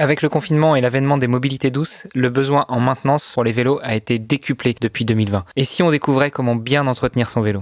Avec le confinement et l'avènement des mobilités douces, le besoin en maintenance pour les vélos a été décuplé depuis 2020. Et si on découvrait comment bien entretenir son vélo?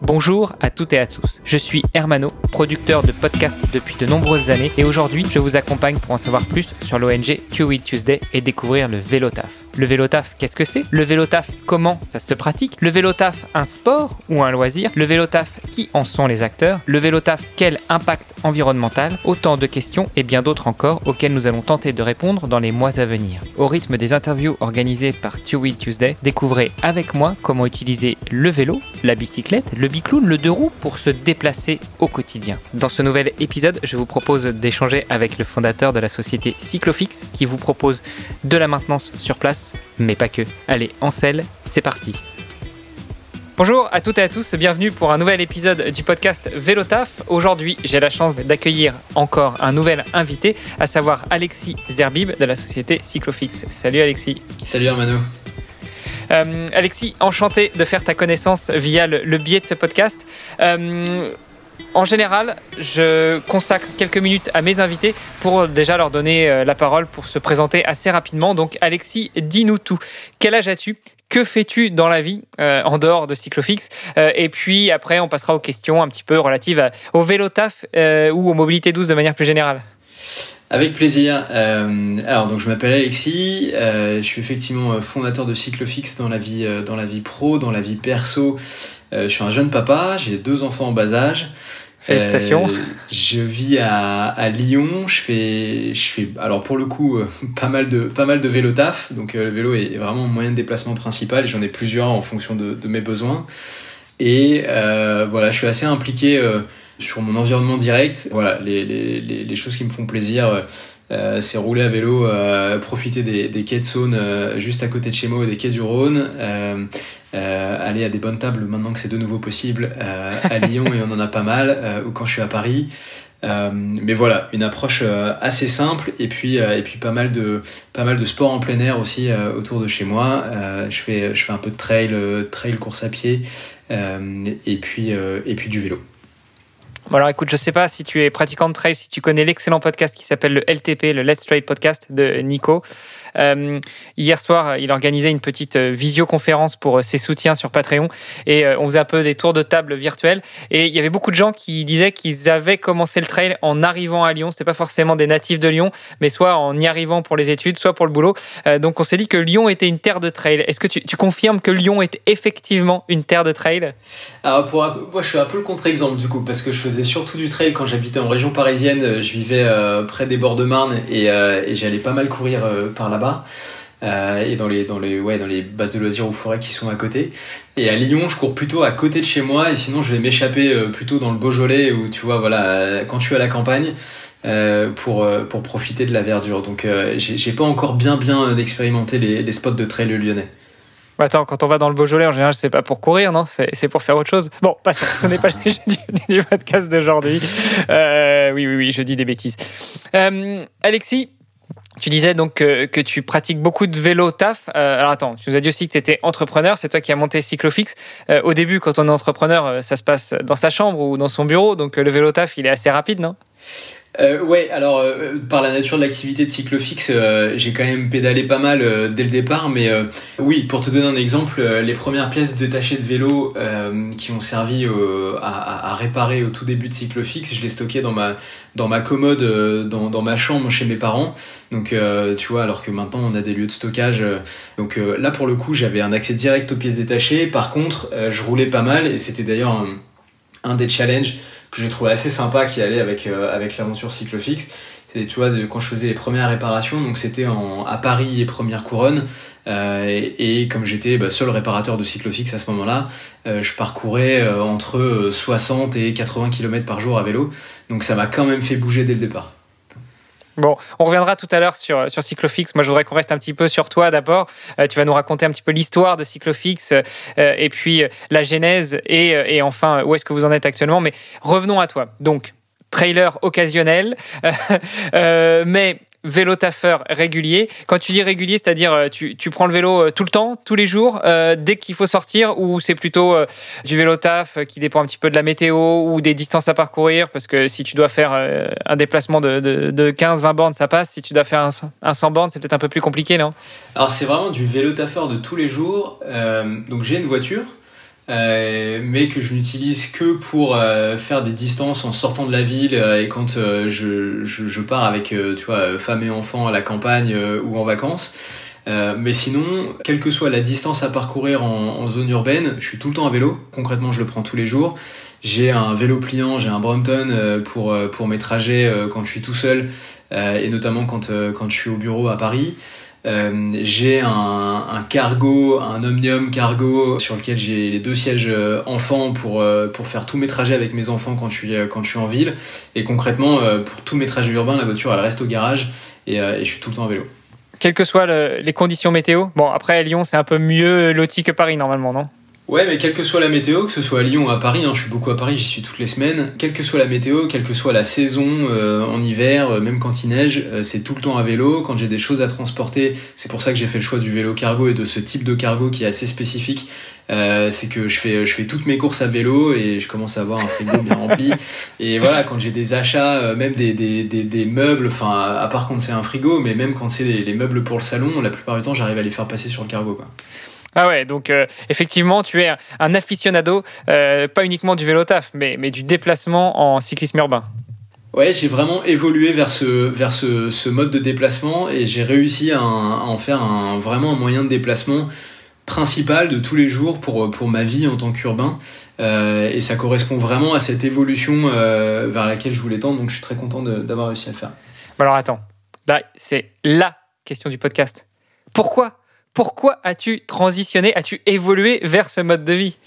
Bonjour à toutes et à tous. Je suis Hermano, producteur de podcasts depuis de nombreuses années et aujourd'hui je vous accompagne pour en savoir plus sur l'ONG Two Wheel Tuesday et découvrir le vélo taf. Le vélo taf, qu'est-ce que c'est? Le vélo taf, comment ça se pratique? Le vélo taf, un sport ou un loisir? Le vélo taf, qui en sont les acteurs? Le vélo taf, quel impact environnemental? Autant de questions et bien d'autres encore auxquelles nous allons tenter de répondre dans les mois à venir. Au rythme des interviews organisées par Wheel Tuesday, découvrez avec moi comment utiliser le vélo, la bicyclette, le bicloun, le deux roues pour se déplacer au quotidien. Dans ce nouvel épisode, je vous propose d'échanger avec le fondateur de la société Cyclofix qui vous propose de la maintenance sur place mais pas que. Allez, en selle, c'est parti. Bonjour à toutes et à tous, bienvenue pour un nouvel épisode du podcast Vélotaf. Aujourd'hui, j'ai la chance d'accueillir encore un nouvel invité, à savoir Alexis Zerbib de la société Cyclofix. Salut Alexis. Salut Armano. Euh, Alexis, enchanté de faire ta connaissance via le, biais de ce podcast. Euh, en général, je consacre quelques minutes à mes invités pour déjà leur donner euh, la parole pour se présenter assez rapidement. Donc, Alexis, dis-nous tout. Quel âge as-tu? Que fais-tu dans la vie euh, en dehors de Cyclofix? Euh, Et puis après, on passera aux questions un petit peu relatives au vélo taf ou aux mobilités douces de manière plus générale. Avec plaisir. alors donc je m'appelle Alexis, je suis effectivement fondateur de Cyclofix dans la vie dans la vie pro, dans la vie perso. Je suis un jeune papa, j'ai deux enfants en bas âge. Félicitations. Euh, je vis à, à, Lyon. Je fais, je fais, alors pour le coup, euh, pas mal de, pas mal de vélo taf. Donc euh, le vélo est vraiment mon moyen de déplacement principal. J'en ai plusieurs en fonction de, de mes besoins. Et voilà, je suis assez impliqué sur mon environnement direct. Voilà, les, les, les, choses qui me font plaisir. c'est rouler à vélo, profiter des, des quais de Saône juste à côté de chez moi, des quais du Rhône, euh, aller à des bonnes tables maintenant que c'est de nouveau possible euh, à Lyon et on en a pas mal, euh, ou quand je suis à Paris. mais voilà, une approche assez simple et puis et puis pas mal de pas mal de sport en plein air aussi autour de chez moi. je fais je fais un peu de trail, trail course à pied et puis et puis du vélo. Bon alors écoute, je sais pas si tu es pratiquant de trail, si tu connais l'excellent podcast qui s'appelle le LTP, le Let's Trail Podcast de Nico. Euh, hier soir, il organisait une petite euh, visioconférence pour euh, ses soutiens sur Patreon et on faisait un peu des tours de table virtuels. Et il y avait beaucoup de gens qui disaient qu'ils avaient commencé le trail en arrivant à Lyon. C'était pas forcément des natifs de Lyon, mais soit en y arrivant pour les études, soit pour le boulot. donc on s'est dit que Lyon était une terre de trail. Est-ce que tu, confirmes que Lyon est effectivement une terre de trail? Alors pour moi, je suis un peu le contre-exemple du coup parce que je faisais surtout du trail quand j'habitais en région parisienne. Je vivais près des bords de Marne et, et j'allais pas mal courir par là-bas. Euh, et dans les, dans, les, ouais, dans les bases de loisirs ou forêts qui sont à côté. Et à Lyon, je cours plutôt à côté de chez moi, et sinon je vais m'échapper euh, plutôt dans le Beaujolais, où tu vois, voilà, euh, quand je suis à la campagne, pour, pour profiter de la verdure. Donc j'ai pas encore bien bien expérimenté les spots de trail lyonnais. Attends, quand on va dans le Beaujolais, en général, c'est pas pour courir, non? C'est pour faire autre chose. Bon, pas ce n'est pas le sujet du, podcast d'aujourd'hui. oui, oui, oui, je dis des bêtises. Alexis, tu disais donc que, tu pratiques beaucoup de vélo taf. Euh, alors attends, tu nous as dit aussi que tu étais entrepreneur, c'est toi qui as monté Cyclofix. Euh, au début, quand on est entrepreneur, euh, ça se passe dans sa chambre ou dans son bureau, donc le vélo taf, il est assez rapide, non? Euh, ouais, alors euh, par la nature de l'activité de Cyclofix, euh, j'ai quand même pédalé pas mal euh, dès le départ, mais oui, pour te donner un exemple, les premières pièces détachées de vélo qui ont servi à, à, réparer au tout début de Cyclofix, je les stockais dans ma dans ma commode, dans, dans ma chambre chez mes parents. Donc tu vois, alors que maintenant on a des lieux de stockage. donc là pour le coup, j'avais un accès direct aux pièces détachées. Par contre, je roulais pas mal et c'était d'ailleurs un des challenges que j'ai trouvé assez sympa qui allait avec, euh, avec l'aventure Cyclofix. C'est, tu vois, quand je faisais les premières réparations, donc c'était en, à Paris et Première Couronne, euh, et, comme j'étais bah, seul réparateur de Cyclofix à ce moment-là, euh, je parcourais entre 60 et 80 km par jour à vélo, donc ça m'a quand même fait bouger dès le départ. Bon, on reviendra tout à l'heure sur, sur Cyclofix. Moi, je voudrais qu'on reste un petit peu sur toi d'abord. Euh, tu vas nous raconter un petit peu l'histoire de Cyclofix euh, et puis euh, la genèse et, et enfin où est-ce que vous en êtes actuellement. Mais revenons à toi. Donc, trailer occasionnel. mais vélo taffeur régulier. Quand tu dis régulier, c'est-à-dire tu, tu, prends le vélo tout le temps, tous les jours, dès qu'il faut sortir, ou c'est plutôt du vélo taf qui dépend un petit peu de la météo ou des distances à parcourir, parce que si tu dois faire un déplacement de, de, 15-20 bornes, ça passe. Si tu dois faire un, un 100 bornes, c'est peut-être un peu plus compliqué, non? Alors c'est vraiment du vélo taffeur de tous les jours. donc j'ai une voiture. Euh, mais que je n'utilise que pour euh, faire des distances en sortant de la ville euh, et quand je, je, je, pars avec tu vois femme et enfants à la campagne ou en vacances. mais sinon, quelle que soit la distance à parcourir en, en, zone urbaine, je suis tout le temps à vélo. Concrètement, je le prends tous les jours. J'ai un vélo pliant, j'ai un Brompton pour pour mes trajets quand je suis tout seul et notamment quand quand je suis au bureau à Paris. Euh, j'ai un, cargo, un Omnium cargo sur lequel j'ai les deux sièges euh, enfants pour, euh, pour faire tous mes trajets avec mes enfants quand je suis, quand je suis en ville. Et concrètement, pour tous mes trajets urbains, la voiture elle reste au garage et, je suis tout le temps en vélo. Quelles que soient les conditions météo, bon après Lyon c'est un peu mieux loti que Paris normalement, non? Ouais, mais quelle que soit la météo, que ce soit à Lyon ou à Paris, hein, je suis beaucoup à Paris, j'y suis toutes les semaines, quelle que soit la météo, quelle que soit la saison, euh, en hiver, euh, même quand il neige, euh, c'est tout le temps à vélo. Quand j'ai des choses à transporter, c'est pour ça que j'ai fait le choix du vélo cargo et de ce type de cargo qui est assez spécifique. c'est que je fais, je fais toutes mes courses à vélo et je commence à avoir un frigo bien rempli. Et voilà, quand j'ai des achats, même des, des, des, des meubles, enfin, à part quand c'est un frigo, mais même quand c'est les, les meubles pour le salon, la plupart du temps, j'arrive à les faire passer sur le cargo, quoi. Ah ouais, donc euh, effectivement, tu es un aficionado, euh, pas uniquement du vélo taf, mais, mais du déplacement en cyclisme urbain. Ouais, j'ai vraiment évolué vers ce, vers ce, ce mode de déplacement et j'ai réussi à, en faire un, vraiment un moyen de déplacement principal de tous les jours pour, pour ma vie en tant qu'urbain. Euh, et ça correspond vraiment à cette évolution vers laquelle je voulais tendre, donc je suis très content d'avoir réussi à le faire. Alors attends, là c'est la question du podcast. Pourquoi pourquoi as-tu transitionné, as-tu évolué vers ce mode de vie?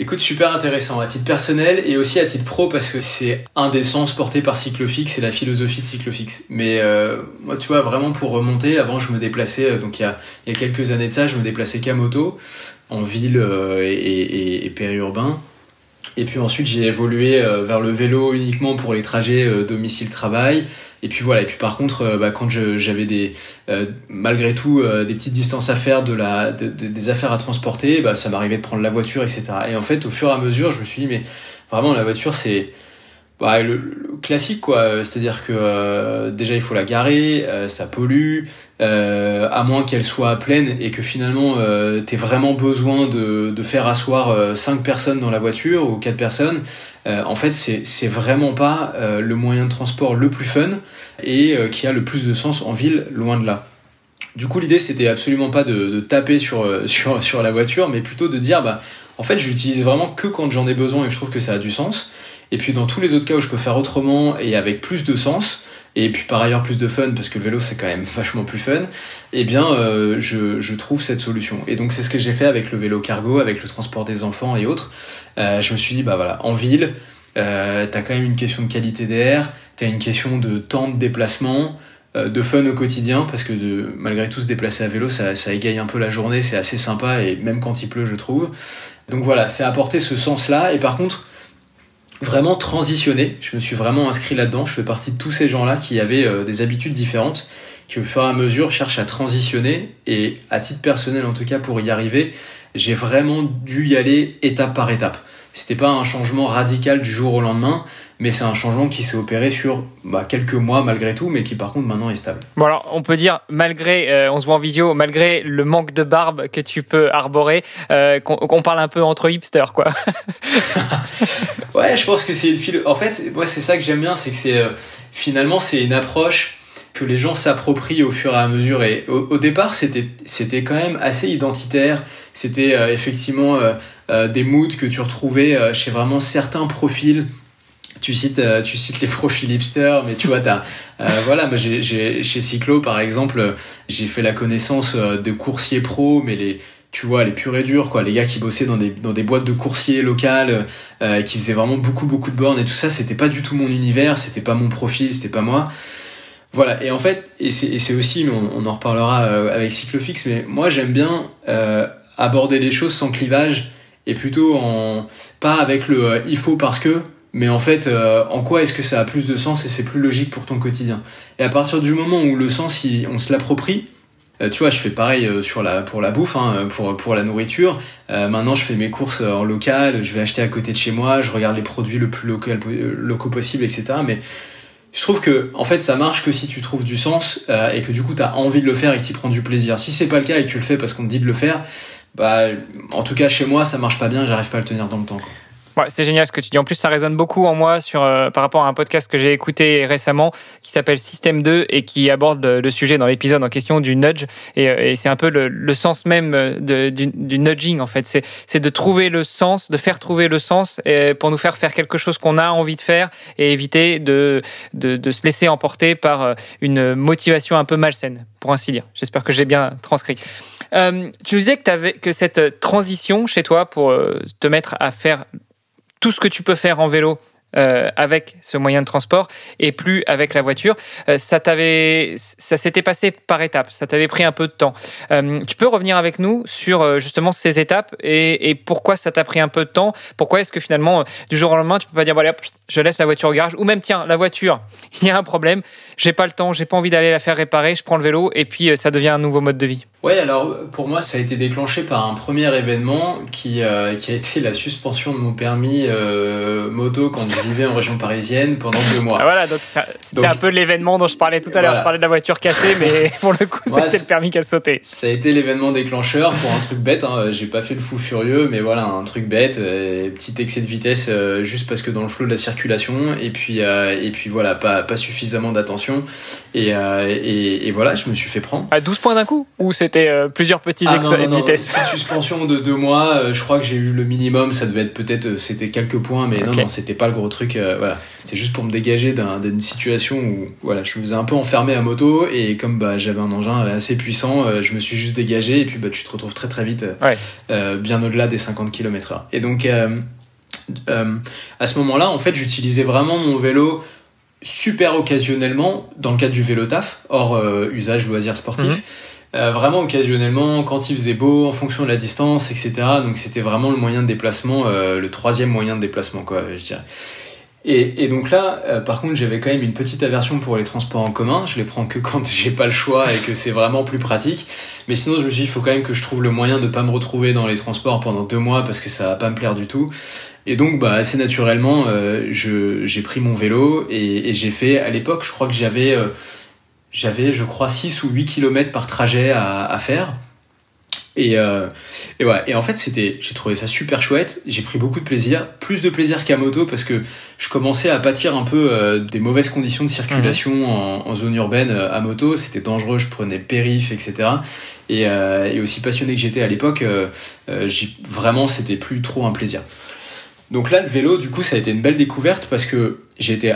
Écoute, super intéressant à titre personnel et aussi à titre pro parce que c'est un des sens portés par Cyclofix et la philosophie de Cyclofix. Mais euh, moi, tu vois, vraiment pour remonter, avant je me déplaçais, euh, donc il y, a, quelques années de ça, je me déplaçais qu'à moto, en ville euh, et périurbain. Et puis ensuite, j'ai évolué euh, vers le vélo uniquement pour les trajets euh, domicile-travail. Et puis voilà. Et puis par contre, euh, bah, quand j'avais des, malgré tout, des petites distances à faire, des affaires à transporter, bah, ça m'arrivait de prendre la voiture, etc. Et en fait, au fur et à mesure, je me suis dit, mais vraiment, la voiture, c'est bah, le, classique quoi. C'est-à-dire que euh, déjà il faut la garer euh, ça pollue euh, à moins qu'elle soit pleine et que finalement euh, t'aies vraiment besoin de, de faire asseoir cinq personnes dans la voiture ou quatre personnes. En fait c'est c'est vraiment pas le moyen de transport le plus fun et qui a le plus de sens en ville loin de là. Du coup l'idée c'était absolument pas de, de taper sur, sur sur la voiture mais plutôt de dire bah en fait j'utilise vraiment que quand j'en ai besoin et je trouve que ça a du sens et puis dans tous les autres cas où je peux faire autrement et avec plus de sens, et puis par ailleurs plus de fun parce que le vélo c'est quand même vachement plus fun, eh bien euh, je, je, trouve cette solution. Et donc c'est ce que j'ai fait avec le vélo cargo, avec le transport des enfants et autres. Euh, je me suis dit bah voilà, en ville, euh, t'as quand même une question de qualité d'air, t'as une question de temps de déplacement, euh, de fun au quotidien parce que de, malgré tout se déplacer à vélo ça, ça égaye un peu la journée, c'est assez sympa et même quand il pleut je trouve. Donc voilà, c'est apporter ce sens là et par contre vraiment transitionné. Je me suis vraiment inscrit là-dedans. Je fais partie de tous ces gens-là qui avaient euh, des habitudes différentes, qui au fur et à mesure cherchent à transitionner. Et à titre personnel, en tout cas, pour y arriver, j'ai vraiment dû y aller étape par étape. C'était pas un changement radical du jour au lendemain, mais c'est un changement qui s'est opéré sur bah, quelques mois malgré tout, mais qui par contre maintenant est stable. Bon alors on peut dire malgré, euh, on se voit en visio, malgré le manque de barbe que tu peux arborer, euh, qu'on parle un peu entre hipsters quoi. ouais, je pense que c'est une philo... En fait, moi c'est ça que j'aime bien, c'est que c'est euh, finalement c'est une approche les gens s'approprient au fur et à mesure. Et au, départ, c'était c'était quand même assez identitaire. C'était effectivement des moods que tu retrouvais chez vraiment certains profils tu cites, euh, tu cites les profils hipster, mais tu vois, t'as, euh, voilà, moi chez Cyclo par exemple, j'ai fait la connaissance euh, de coursiers pro, mais les, tu vois, les purs et durs, quoi, les gars qui bossaient dans des, dans des boîtes de coursiers locales, qui faisaient vraiment beaucoup, beaucoup de bornes et tout ça, c'était pas du tout mon univers, c'était pas mon profil, c'était pas moi. Voilà, et en fait, et c'est, aussi, on, en reparlera avec Cyclofix, mais moi j'aime bien aborder les choses sans clivage et plutôt en pas avec le il faut parce que mais en fait, euh, en quoi est-ce que ça a plus de sens et c'est plus logique pour ton quotidien Et à partir du moment où le sens, on se l'approprie, euh, tu vois, je fais pareil euh, sur la, pour la bouffe, hein, pour, pour la nourriture. maintenant, je fais mes courses en local, je vais acheter à côté de chez moi, je regarde les produits le plus local, locaux possible, etc. Mais je trouve que en fait ça marche que si tu trouves du sens et que du coup tu as envie de le faire et que tu prends du plaisir. Si c'est pas le cas et que tu le fais parce qu'on te dit de le faire, bah en tout cas chez moi ça marche pas bien, j'arrive pas à le tenir dans le temps. C'est génial ce que tu dis. En plus, ça résonne beaucoup en moi sur, euh, par rapport à un podcast que j'ai écouté récemment qui s'appelle Système 2 et qui aborde le, sujet dans l'épisode en question du nudge. Et, euh, c'est un peu le, sens même de, du, nudging, en fait. C'est de trouver le sens, de faire trouver le sens pour nous faire faire quelque chose qu'on a envie de faire et éviter de, de, se laisser emporter par euh, une motivation un peu malsaine, pour ainsi dire. J'espère que j'ai bien transcrit. tu disais que, avais, que cette transition chez toi pour te mettre à faire tout ce que tu peux faire en vélo euh, avec ce moyen de transport et plus avec la voiture. Euh, ça s'était passé par étapes. Ça t'avait pris un peu de temps. Euh, tu peux revenir avec nous sur justement ces étapes et, pourquoi ça t'a pris un peu de temps? Pourquoi est-ce que finalement du jour au lendemain tu peux pas dire voilà je laisse la voiture au garage? Ou même tiens la voiture il y a un problème j'ai pas le temps j'ai pas envie d'aller la faire réparer je prends le vélo et puis ça devient un nouveau mode de vie. Ouais, alors pour moi, ça a été déclenché par un premier événement qui, euh, qui a été la suspension de mon permis euh, moto quand je vivais en région parisienne pendant deux mois. Ah voilà, donc c'était un peu l'événement dont je parlais tout à l'heure. Je parlais de la voiture cassée, mais pour le coup, c'était le permis qui a sauté. Ça a été l'événement déclencheur pour un truc bête. Hein. J'ai pas fait le fou furieux, mais voilà, un truc bête, euh, petit excès de vitesse juste parce que dans le flot de la circulation, et puis, et puis voilà, pas, pas suffisamment d'attention. Et, et, et, voilà, je me suis fait prendre. À 12 points d'un coup Ou c'est c'était euh, plusieurs petits ah, excès de vitesse. suspension de deux mois, euh, je crois que j'ai eu le minimum, ça devait être peut-être, euh, c'était quelques points, mais non, non, c'était pas le gros truc. voilà, c'était juste pour me dégager d'une situation où voilà, je me faisais un peu enfermer à moto et comme bah, j'avais un engin assez puissant, je me suis juste dégagé et puis bah, tu te retrouves très très vite bien au-delà des 50 km/h. Et donc à ce moment-là, en fait, j'utilisais vraiment mon vélo super occasionnellement dans le cadre du vélo taf, hors usage loisir sportif. Mhm. Euh, vraiment occasionnellement, quand il faisait beau, en fonction de la distance, etc. Donc c'était vraiment le moyen de déplacement, euh, le troisième moyen de déplacement, quoi, je dirais. Et, et donc là, euh, par contre, j'avais quand même une petite aversion pour les transports en commun. Je les prends que quand j'ai pas le choix et que c'est vraiment plus pratique. Mais sinon, je me suis dit, il faut quand même que je trouve le moyen de pas me retrouver dans les transports pendant deux mois parce que ça va pas me plaire du tout. Et donc, bah, assez naturellement, j'ai pris mon vélo et j'ai fait, à l'époque, je crois que j'avais j'avais, je crois, 6 ou 8 km par trajet à, faire. Et, euh, et, ouais. et en fait, c'était, j'ai trouvé ça super chouette. J'ai pris beaucoup de plaisir, plus de plaisir qu'à moto parce que je commençais à pâtir un peu euh, des mauvaises conditions de circulation mhm. en, zone urbaine euh, à moto. C'était dangereux, je prenais périph, etc. Et, et aussi passionné que j'étais à l'époque, vraiment, c'était plus trop un plaisir. Donc là, le vélo, du coup, ça a été une belle découverte parce que été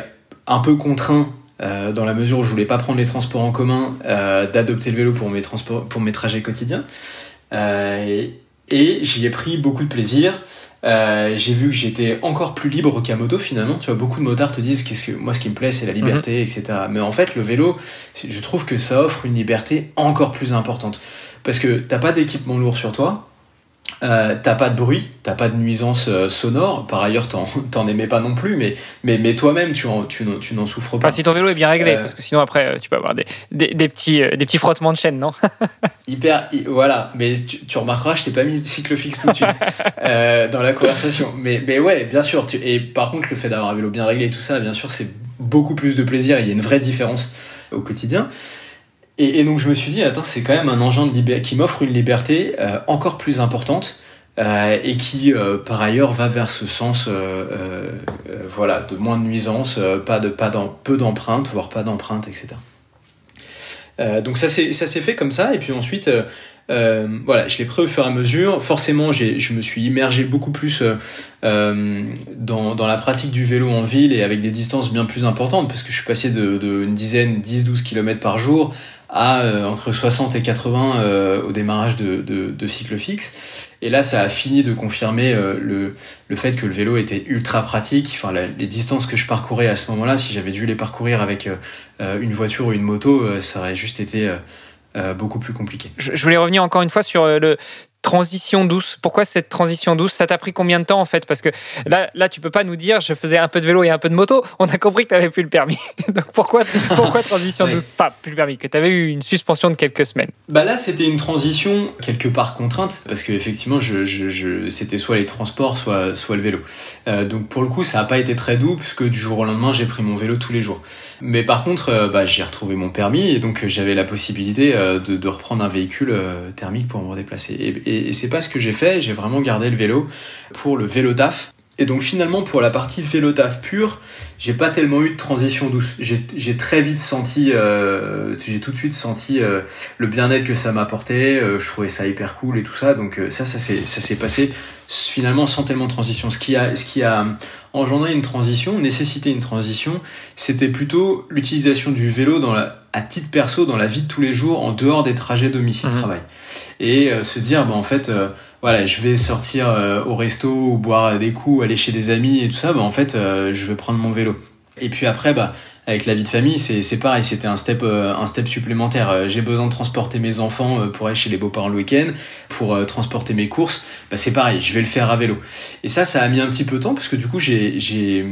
un peu contraint euh, dans la mesure où je voulais pas prendre les transports en commun, euh, d'adopter le vélo pour mes, transports, pour mes trajets quotidiens. Euh, et, j'y ai pris beaucoup de plaisir. j'ai vu que j'étais encore plus libre qu'à moto finalement. Tu vois, beaucoup de motards te disent qu'est-ce que moi ce qui me plaît c'est la liberté, mhm. etc. Mais en fait, le vélo, je trouve que ça offre une liberté encore plus importante parce que t'as pas d'équipement lourd sur toi. Euh, t'as pas de bruit, t'as pas de nuisance euh, sonore. Par ailleurs, t'en aimais pas non plus, mais, mais, mais toi-même, tu, tu, n'en souffres pas. si ton vélo est bien réglé, euh, parce que sinon après, tu peux avoir des, des, petits, des petits frottements de chaîne, non Hyper, voilà. Mais tu, remarqueras, je t'ai pas mis de cyclofix tout de suite dans la conversation. Mais, mais ouais, bien sûr. Tu, et par contre, le fait d'avoir un vélo bien réglé et tout ça, bien sûr, c'est beaucoup plus de plaisir. Il y a une vraie différence au quotidien. Et, donc je me suis dit, attends, c'est quand même un engin qui m'offre une liberté euh, encore plus importante euh, et qui, euh, par ailleurs, va vers ce sens, voilà, de moins de nuisances, pas de pas peu d'empreintes, voire pas d'empreintes, etc. donc ça s'est ça s'est fait comme ça et puis ensuite voilà, je l'ai pris au fur et à mesure. Forcément, je me suis immergé beaucoup plus dans, dans, la pratique du vélo en ville et avec des distances bien plus importantes parce que je suis passé de, de une dizaine, 10-12 km par jour à euh, entre 60 et 80 euh, au démarrage de, de, de, cycle fixe. Et là, ça a fini de confirmer euh, le, le fait que le vélo était ultra pratique. Enfin, les distances que je parcourais à ce moment-là, si j'avais dû les parcourir avec une voiture ou une moto, ça aurait juste été beaucoup plus compliqué. Je, voulais revenir encore une fois sur le transition douce. Pourquoi cette transition douce? Ça t'a pris combien de temps en fait? Parce que là, là, tu peux pas nous dire je faisais un peu de vélo et un peu de moto. On a compris que tu n'avais plus le permis. Donc pourquoi, pourquoi transition douce? Pas plus le permis, que tu avais eu une suspension de quelques semaines. Bah là, c'était une transition quelque part contrainte parce qu'effectivement, je, je, c'était soit les transports, soit, soit le vélo. Euh, donc pour le coup, ça n'a pas été très doux puisque du jour au lendemain, j'ai pris mon vélo tous les jours. Mais par contre, euh, bah, j'ai retrouvé mon permis et donc j'avais la possibilité de, de, reprendre un véhicule thermique pour me déplacer. Et, et, c'est pas ce que j'ai fait, j'ai vraiment gardé le vélo pour le vélo taf. Et donc finalement pour la partie vélo taf pure, j'ai pas tellement eu de transition douce. J'ai très vite senti, euh, j'ai tout de suite senti euh, le bien-être que ça m'apportait. Euh, je trouvais ça hyper cool et tout ça. Donc ça, ça s'est passé finalement sans tellement de transition. Ce qui a, ce qui a engendré une transition, nécessité une transition, c'était plutôt l'utilisation du vélo dans la, à titre perso dans la vie de tous les jours en dehors des trajets domicile-travail. Mmh. Et se dire, bah, en fait voilà, je vais sortir euh, au resto boire des coups, aller chez des amis et tout ça, bah en fait, euh, je vais prendre mon vélo. Et puis après, bah avec la vie de famille, c'est pareil, c'était un step euh, un step supplémentaire. J'ai besoin de transporter mes enfants pour aller chez les beaux-parents le week-end, pour transporter mes courses, bah c'est pareil, je vais le faire à vélo. Et ça, ça a mis un petit peu de temps parce que du coup, j'ai j'ai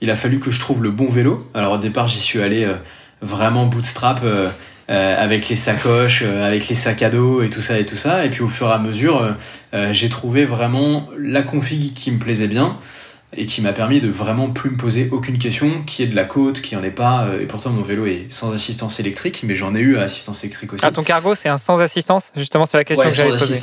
il a fallu que je trouve le bon vélo. Alors au départ, j'y suis allé vraiment bootstrap. Euh, avec les sacoches, euh, avec les sacs à dos et tout ça et tout ça. Et puis au fur et à mesure, euh, j'ai trouvé vraiment la config qui me plaisait bien et qui m'a permis de vraiment plus me poser aucune question, qui est de la côte, qui en est pas, et pourtant mon vélo est sans assistance électrique, mais j'en ai eu assistance électrique aussi. Ah, ton cargo, c'est un sans assistance? Justement, c'est la question ouais, que j'avais posée.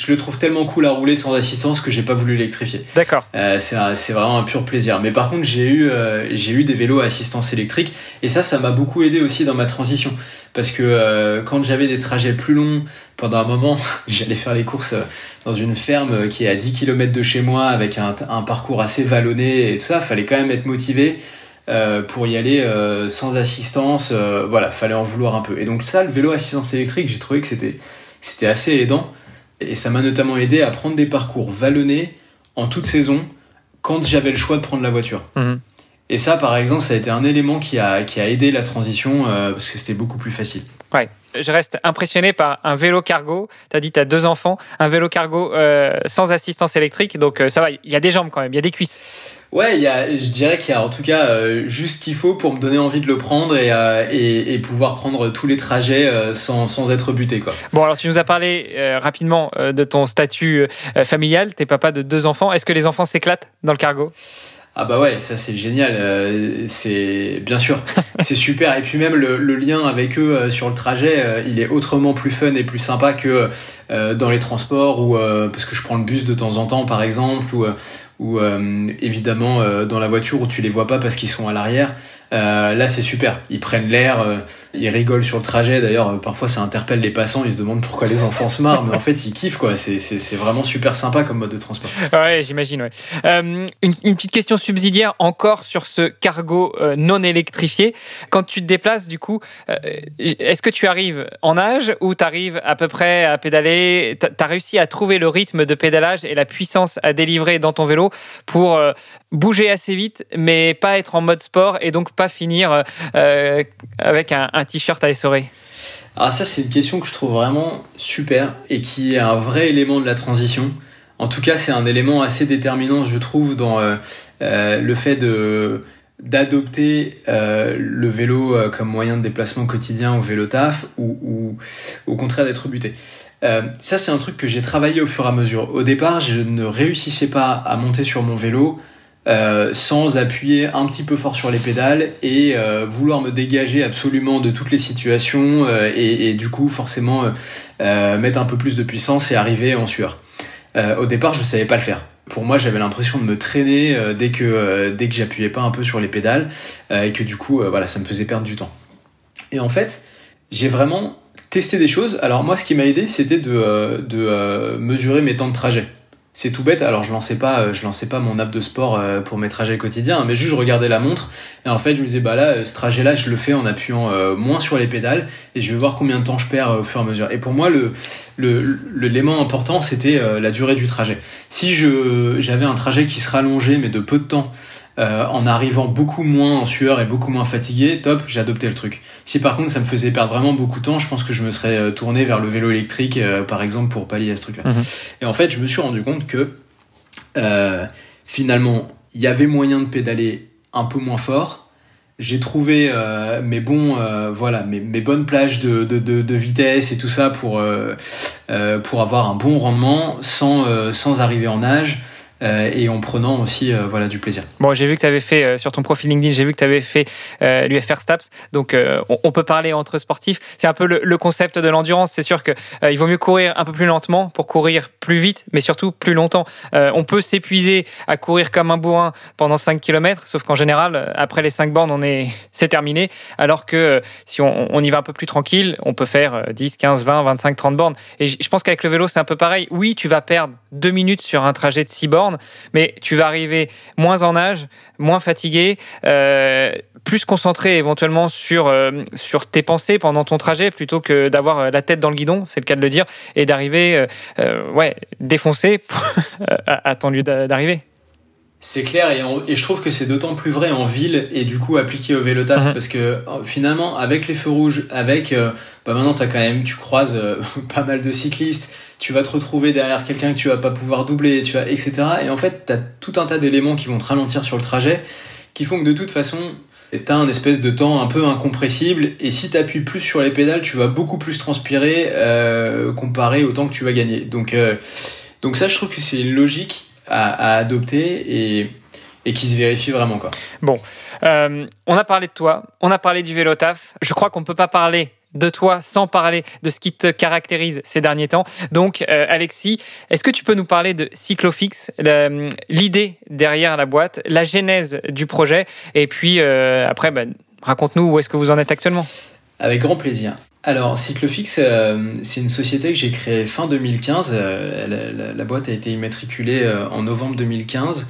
Je le trouve tellement cool à rouler sans assistance que j'ai pas voulu l'électrifier. D'accord. Euh, c'est vraiment un pur plaisir. Mais par contre, j'ai eu, euh, j'ai eu des vélos à assistance électrique, et ça, ça m'a beaucoup aidé aussi dans ma transition. Parce que euh, quand j'avais des trajets plus longs, pendant un moment, j'allais faire les courses dans une ferme qui est à 10 km de chez moi avec un, un parcours assez vallonné et tout ça, fallait quand même être motivé euh, pour y aller euh, sans assistance. Euh, voilà, fallait en vouloir un peu. Et donc ça, le vélo assistance électrique, j'ai trouvé que c'était c'était assez aidant et ça m'a notamment aidé à prendre des parcours vallonnés en toute saison quand j'avais le choix de prendre la voiture. Mhm. Et ça, par exemple, ça a été un élément qui a, qui a aidé la transition parce que c'était beaucoup plus facile. Ouais je reste impressionné par un vélo cargo. Tu as dit tu as deux enfants, un vélo cargo euh, sans assistance électrique. Donc euh, ça va, il y a des jambes quand même, il y a des cuisses. Ouais, y a, je dirais qu'il y a en tout cas euh, juste ce qu'il faut pour me donner envie de le prendre et, et, et pouvoir prendre tous les trajets sans, sans, être buté. Quoi. Bon, alors tu nous as parlé rapidement de ton statut familial. T'es papa de deux enfants. Est-ce que les enfants s'éclatent dans le cargo? Ah bah ouais, ça c'est génial. Euh, c'est bien sûr, c'est super. Et puis même le, lien avec eux euh, sur le trajet, euh, il est autrement plus fun et plus sympa que dans les transports ou parce que je prends le bus de temps en temps par exemple ou ou évidemment dans la voiture où tu les vois pas parce qu'ils sont à l'arrière. Euh, là, c'est super. Ils prennent l'air, euh, ils rigolent sur le trajet. D'ailleurs, euh, parfois, ça interpelle les passants. Ils se demandent pourquoi les enfants se marrent, mais en fait, ils kiffent quoi. C'est vraiment super sympa comme mode de transport. Ouais, j'imagine. Ouais. Une, une, petite question subsidiaire encore sur ce cargo non électrifié. Quand tu te déplaces, du coup, est-ce que tu arrives en âge ou tu arrives à peu près à pédaler? Tu as réussi à trouver le rythme de pédalage et la puissance à délivrer dans ton vélo pour bouger assez vite, mais pas être en mode sport et donc pas finir euh, avec un, t-shirt à essorer Alors ça, c'est une question que je trouve vraiment super et qui est un vrai élément de la transition. En tout cas, c'est un élément assez déterminant, je trouve, dans euh, euh, le fait de d'adopter le vélo comme moyen de déplacement quotidien au vélo taf ou au contraire d'être buté. ça, c'est un truc que j'ai travaillé au fur et à mesure. Au départ, je ne réussissais pas à monter sur mon vélo euh, sans appuyer un petit peu fort sur les pédales et euh, vouloir me dégager absolument de toutes les situations euh, et, du coup forcément mettre un peu plus de puissance et arriver en sueur. au départ, je savais pas le faire. Pour moi, j'avais l'impression de me traîner dès que que j'appuyais pas un peu sur les pédales et que du coup, ça me faisait perdre du temps. Et en fait, j'ai vraiment testé des choses. Alors moi, ce qui m'a aidé, c'était de, de mesurer mes temps de trajet c'est tout bête. Alors je lançais pas, euh, je lançais pas mon app de sport euh, pour mes trajets quotidiens, mais juste je regardais la montre et en fait je me disais bah là ce trajet-là je le fais en appuyant euh, moins sur les pédales et je vais voir combien de temps je perds au fur et à mesure. Et pour moi le l'élément important c'était la durée du trajet. Si je j'avais un trajet qui se rallongeait mais de peu de temps en arrivant beaucoup moins en sueur et beaucoup moins fatigué, top, j'ai adopté le truc. Si par contre ça me faisait perdre vraiment beaucoup de temps, je pense que je me serais tourné vers le vélo électrique, par exemple, pour pallier à ce truc-là. Mhm. Et en fait, je me suis rendu compte que finalement, il y avait moyen de pédaler un peu moins fort. J'ai trouvé euh, mes bons, euh, voilà, mes, mes, bonnes plages de, de, de, de, vitesse et tout ça pour, euh, euh pour avoir un bon rendement sans, sans arriver en nage. Euh, et en prenant aussi euh, voilà, du plaisir. Bon, j'ai vu que tu avais fait euh, sur ton profil LinkedIn, j'ai vu que tu avais fait l'UFR Staps, donc on, peut parler entre sportifs. C'est un peu le, concept de l'endurance. C'est sûr qu'il il vaut mieux courir un peu plus lentement pour courir plus vite, mais surtout plus longtemps. on peut s'épuiser à courir comme un bourrin pendant 5 km, sauf qu'en général, après les 5 bornes, on est, c'est terminé. Alors que si on, on, y va un peu plus tranquille, on peut faire 10, 15, 20, 25, 30 bornes. Et je pense qu'avec le vélo, c'est un peu pareil. Oui, tu vas perdre 2 minutes sur un trajet de 6 bornes mais tu vas arriver moins en âge, moins fatigué, euh, plus concentré éventuellement sur, euh, sur tes pensées pendant ton trajet plutôt que d'avoir euh, la tête dans le guidon, c'est le cas de le dire, et d'arriver ouais, défoncé à, ton lieu. C'est clair et, je trouve que c'est d'autant plus vrai en ville et du coup appliqué au vélo taf mhm. parce que finalement avec les feux rouges, avec bah maintenant as quand même tu croises pas mal de cyclistes, tu vas te retrouver derrière quelqu'un que tu vas pas pouvoir doubler, tu vas, etc. Et en fait, tu as tout un tas d'éléments qui vont te ralentir sur le trajet, qui font que de toute façon, tu as un espèce de temps un peu incompressible, et si tu appuies plus sur les pédales, tu vas beaucoup plus transpirer euh, comparé au temps que tu vas gagner. Donc, euh, donc ça, je trouve que c'est une logique à, adopter et, et qui se vérifie vraiment. Quoi. Bon, euh, on a parlé de toi, on a parlé du vélo taf. Je crois qu'on peut pas parler de toi sans parler de ce qui te caractérise ces derniers temps. Donc, euh, Alexis, est-ce que tu peux nous parler de Cyclofix, l'idée derrière la boîte, la genèse du projet, et puis euh, après, bah, raconte-nous où est-ce que vous en êtes actuellement Avec grand plaisir. Alors, Cyclofix, euh, c'est une société que j'ai créée fin 2015. La, la, boîte a été immatriculée en novembre 2015.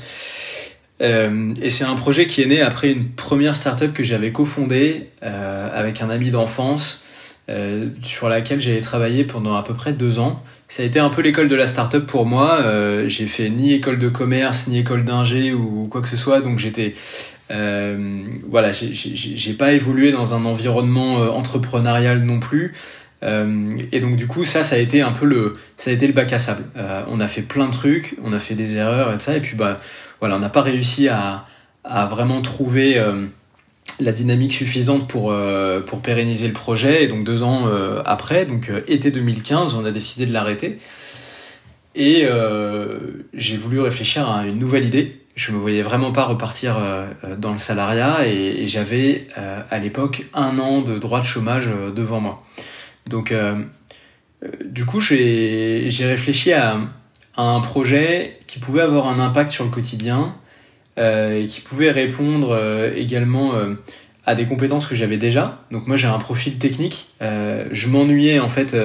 et c'est un projet qui est né après une première startup que j'avais cofondée avec un ami d'enfance euh, sur laquelle j'avais travaillé pendant à peu près deux ans. Ça a été un peu l'école de la start-up pour moi. Euh, j'ai fait ni école de commerce, ni école d'ingé ou quoi que ce soit, donc j'étais euh, voilà, j'ai pas évolué dans un environnement entrepreneurial non plus. et donc du coup ça ça a été un peu le ça a été le bac à sable. on a fait plein de trucs, on a fait des erreurs et ça et puis bah voilà on n'a pas réussi à, à vraiment trouver la dynamique suffisante pour, euh, pour pérenniser le projet. Et donc deux ans euh, après, donc euh, été 2015, on a décidé de l'arrêter. Et j'ai voulu réfléchir à une nouvelle idée. Je me voyais vraiment pas repartir dans le salariat et, j'avais à l'époque un an de droit de chômage devant moi. Donc du coup j'ai réfléchi à, à, un projet qui pouvait avoir un impact sur le quotidien, euh, qui pouvait répondre euh, également euh, à des compétences que j'avais déjà. Donc moi j'ai un profil technique. je m'ennuyais en fait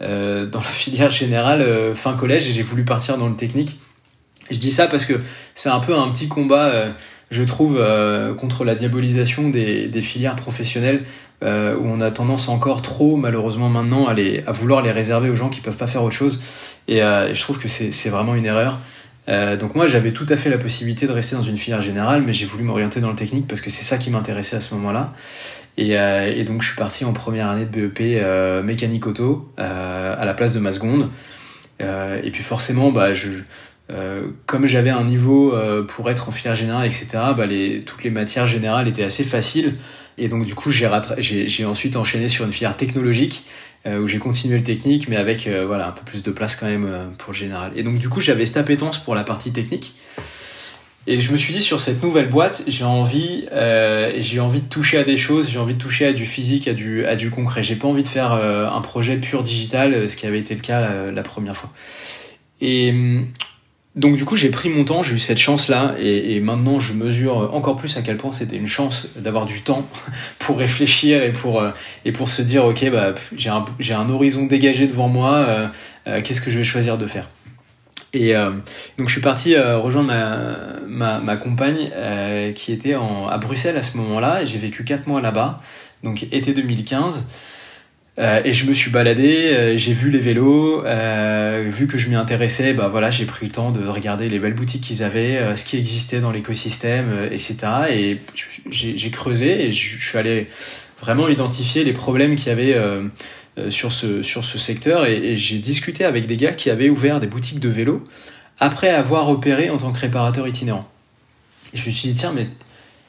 dans la filière générale fin collège et j'ai voulu partir dans le technique. je dis ça parce que c'est un peu un petit combat, je trouve, contre la diabolisation des, filières professionnelles où on a tendance encore trop, malheureusement maintenant, à, vouloir les réserver aux gens qui peuvent pas faire autre chose. Et, et je trouve que c'est vraiment une erreur. Euh, donc moi j'avais tout à fait la possibilité de rester dans une filière générale, mais j'ai voulu m'orienter dans le technique parce que c'est ça qui m'intéressait à ce moment-là. Et, euh, donc je suis parti en première année de BEP euh, mécanique auto à la place de ma seconde. Et puis forcément, bah, je, comme j'avais un niveau pour être en filière générale, etc., bah, toutes les matières générales étaient assez faciles. Et donc du coup j'ai ensuite enchaîné sur une filière technologique où j'ai continué le technique, mais avec euh, voilà, un peu plus de place quand même euh, pour le général. Et donc du coup, j'avais cette appétence pour la partie technique. Et je me suis dit sur cette nouvelle boîte, j'ai envie, envie de toucher à des choses, j'ai envie de toucher à du physique, à du, à du concret. J'ai pas envie de faire un projet pur digital, ce qui avait été le cas la, la première fois. Et hum, donc du coup j'ai pris mon temps, j'ai eu cette chance-là et, maintenant je mesure encore plus à quel point c'était une chance d'avoir du temps pour réfléchir et pour, euh, et pour se dire ok bah, j'ai un, un, horizon dégagé devant moi, euh, euh, qu'est-ce que je vais choisir de faire? Et donc je suis parti rejoindre ma, ma, ma compagne qui était en, à Bruxelles à ce moment-là et j'ai vécu 4 mois là-bas, donc été 2015. Euh, et je me suis baladé, euh, j'ai vu les vélos, euh, vu que je m'y intéressais, bah voilà, j'ai pris le temps de regarder les belles boutiques qu'ils avaient, ce qui existait dans l'écosystème, etc. Et j'ai creusé et je suis allé vraiment identifier les problèmes qu'il y avait sur ce sur ce secteur et, et j'ai discuté avec des gars qui avaient ouvert des boutiques de vélos après avoir opéré en tant que réparateur itinérant. Et je me suis dit tiens mais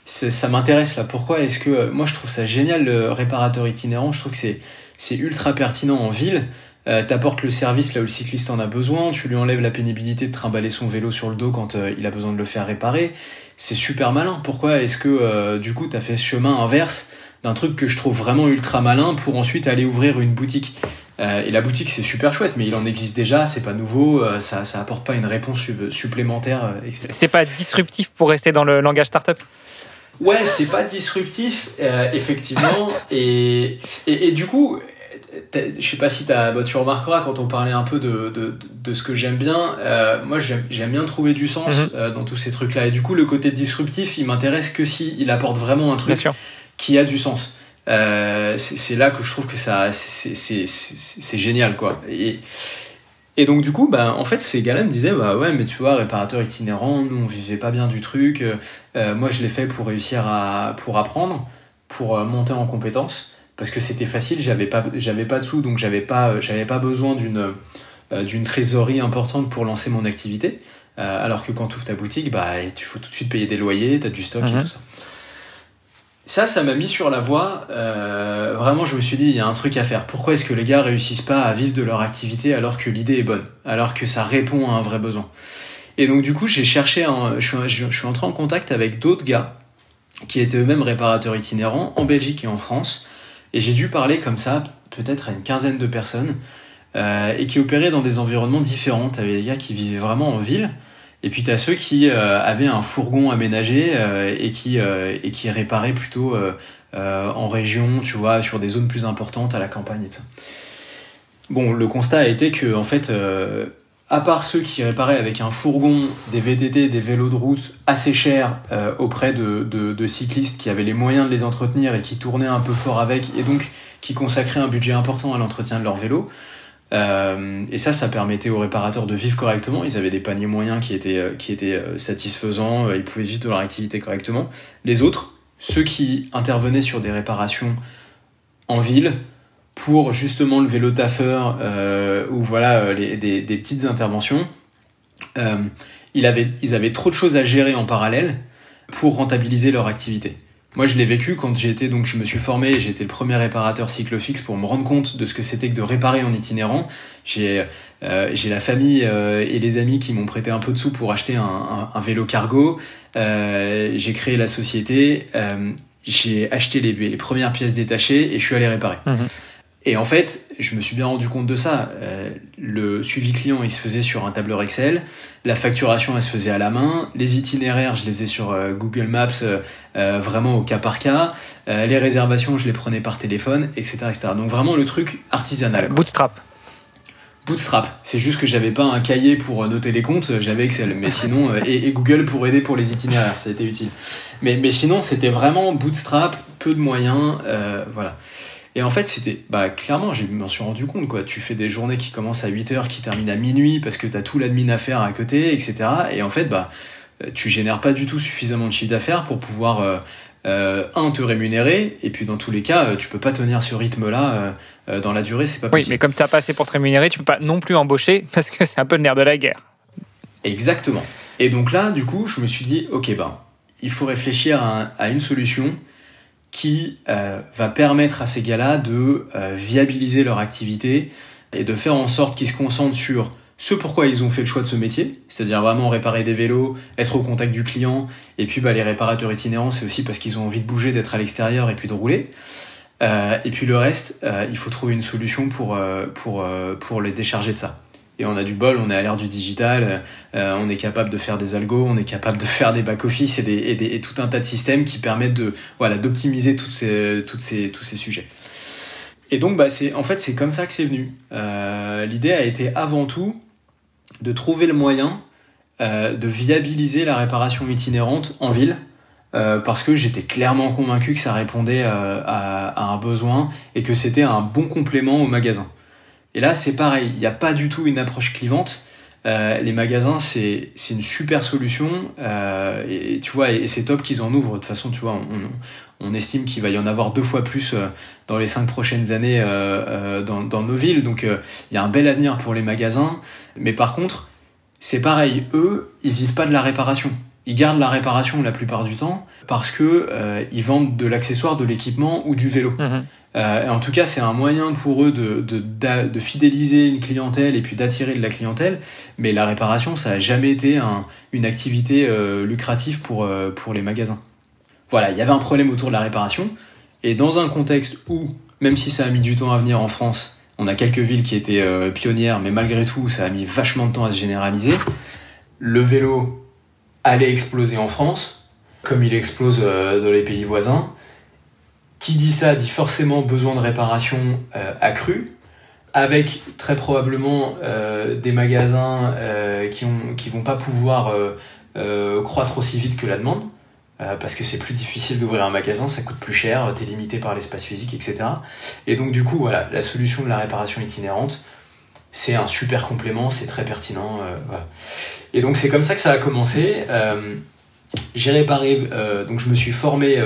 ça m'intéresse là. Pourquoi est-ce que moi je trouve ça génial le réparateur itinérant Je trouve que c'est c'est ultra pertinent en ville. Euh, T'apportes le service là où le cycliste en a besoin, tu lui enlèves la pénibilité de trimballer son vélo sur le dos quand euh, il a besoin de le faire réparer. C'est super malin. Pourquoi est-ce que euh, du coup t'as fait ce chemin inverse d'un truc que je trouve vraiment ultra malin pour ensuite aller ouvrir une boutique? Euh, Et la boutique c'est super chouette, mais il en existe déjà, c'est pas nouveau, ça, ça apporte pas une réponse supplémentaire. c'est pas disruptif pour rester dans le langage startup? Ouais, c'est pas disruptif, effectivement. et, et, et, du coup, je sais pas si as, bah, tu remarqueras quand on parlait un peu de, de, de ce que j'aime bien, euh, moi j'aime bien trouver du sens mhm. euh, dans tous ces trucs-là. Et du coup, le côté disruptif, il m'intéresse que si il apporte vraiment un truc qui a du sens. Euh, c'est là que je trouve que ça c'est génial quoi. Et, et donc du coup, bah, en fait, ces gars-là me disaient, bah ouais, mais tu vois, réparateur itinérant, nous on vivait pas bien du truc. moi, je l'ai fait pour réussir à pour apprendre, pour monter en compétences parce que c'était facile, j'avais pas, j'avais pas de sous, donc j'avais pas, j'avais pas besoin d'une, euh, d'une trésorerie importante pour lancer mon activité. Euh, alors que quand tu ouvres ta boutique, bah, tu faut tout de suite payer des loyers, tu as du stock et mhm. tout ça. Ça, ça m'a mis sur la voie. Euh, vraiment, je me suis dit, il y a un truc à faire. Pourquoi est-ce que les gars réussissent pas à vivre de leur activité alors que l'idée est bonne, alors que ça répond à un vrai besoin Et donc, du coup, j'ai cherché, je, suis, je suis entré en contact avec d'autres gars qui étaient eux-mêmes réparateurs itinérants en Belgique et en France, et j'ai dû parler comme ça, peut-être à une quinzaine de personnes, euh, et qui opéraient dans des environnements différents. T'avais des gars qui vivaient vraiment en ville, et puis t'as ceux qui euh, avaient un fourgon aménagé euh, et, qui, euh, et qui réparaient plutôt en région, tu vois, sur des zones plus importantes, à la campagne et tout. Bon, le constat a été que, en fait, à part ceux qui réparaient avec un fourgon, des VTT, des vélos de route assez chers euh, auprès de, cyclistes qui avaient les moyens de les entretenir et qui tournaient un peu fort avec et donc qui consacraient un budget important à l'entretien de leur vélo. Euh, et ça, ça permettait aux réparateurs de vivre correctement. Ils avaient des paniers moyens qui étaient, euh, satisfaisants, ils pouvaient vivre de leur activité correctement. Les autres, ceux qui intervenaient sur des réparations en ville, pour justement le vélo taffeur euh, ou voilà euh, des, petites interventions. Euh, ils, avaient, ils avaient trop de choses à gérer en parallèle pour rentabiliser leur activité. Moi, je l'ai vécu quand j'étais donc je me suis formé, j'ai été le premier réparateur cyclofix pour me rendre compte de ce que c'était que de réparer en itinérant. J'ai euh, j'ai la famille euh, et les amis qui m'ont prêté un peu de sous pour acheter un, un, vélo cargo. Euh, j'ai créé la société, euh, j'ai acheté les, les, premières pièces détachées et je suis allé réparer. Mmh. Et en fait, je me suis bien rendu compte de ça. Euh, le suivi client, il se faisait sur un tableur Excel. La facturation, elle se faisait à la main. Les itinéraires, je les faisais sur euh, Google Maps, euh, vraiment au cas par cas. les réservations, je les prenais par téléphone, etc., etc. Donc vraiment le truc artisanal. Bootstrap. Bootstrap. C'est juste que j'avais pas un cahier pour noter les comptes, j'avais Excel. Mais sinon, et, et, Google pour aider pour les itinéraires, ça a été utile. Mais, mais sinon, c'était vraiment Bootstrap, peu de moyens, voilà. Et en fait, c'était, bah, clairement, je m'en suis rendu compte, quoi. Tu fais des journées qui commencent à 8 heures, qui terminent à minuit parce que t'as tout l'admin à faire à côté, etc. Et en fait, bah, tu génères pas du tout suffisamment de chiffre d'affaires pour pouvoir, euh, euh, un, te rémunérer, et puis dans tous les cas, euh, tu peux pas tenir ce rythme-là dans la durée, c'est pas possible. Oui, mais comme t'as pas assez pour te rémunérer, tu peux pas non plus embaucher parce que c'est un peu le nerf de la guerre. Exactement. Et donc là, du coup, je me suis dit, ok, bah, il faut réfléchir à, à une solution qui euh, va permettre à ces gars-là de euh, viabiliser leur activité et de faire en sorte qu'ils se concentrent sur ce pourquoi ils ont fait le choix de ce métier, c'est-à-dire vraiment réparer des vélos, être au contact du client, et puis bah, les réparateurs itinérants, c'est aussi parce qu'ils ont envie de bouger, d'être à l'extérieur et puis de rouler. Euh, et puis le reste, il faut trouver une solution pour, pour, pour les décharger de ça on a du bol, on est à l'ère du digital, euh, on est capable de faire des algos, on est capable de faire des back-office et, tout un tas de systèmes qui permettent de d'optimiser tous ces sujets. Et donc, bah, c'est, en fait, c'est comme ça que c'est venu. Euh, l'idée a été avant tout de trouver le moyen euh, de viabiliser la réparation itinérante en ville parce que j'étais clairement convaincu que ça répondait à, un besoin et que c'était un bon complément au magasin. Et là, c'est pareil, il n'y a pas du tout une approche clivante. les magasins, c'est une super solution. et tu vois, et, c'est top qu'ils en ouvrent. De toute façon, tu vois, on, on estime qu'il va y en avoir deux fois plus dans les cinq prochaines années dans, dans, nos villes. Donc, il y a un bel avenir pour les magasins. Mais par contre, c'est pareil, eux, ils vivent pas de la réparation. Ils gardent la réparation la plupart du temps parce que euh, ils vendent de l'accessoire, de l'équipement ou du vélo. Mhm. Euh, en tout cas, c'est un moyen pour eux de, de, fidéliser une clientèle et puis d'attirer de la clientèle. Mais la réparation, ça n'a jamais été une activité euh, lucrative pour, pour les magasins. Voilà, il y avait un problème autour de la réparation. Et dans un contexte où, même si ça a mis du temps à venir en France, on a quelques villes qui étaient pionnières, mais malgré tout, ça a mis vachement de temps à se généraliser. Le vélo allait exploser en France, comme il explose euh, dans les pays voisins. Qui dit ça dit forcément besoin de réparation euh, accrue, avec très probablement des magasins qui ne vont pas pouvoir croître aussi vite que la demande. Euh, parce que c'est plus difficile d'ouvrir un magasin, ça coûte plus cher, tu es limité par l'espace physique, etc. Et donc du coup, voilà, la solution de la réparation itinérante, c'est un super complément, c'est très pertinent. Euh, Et donc c'est comme ça que ça a commencé. Euh, j'ai réparé, donc je me suis formé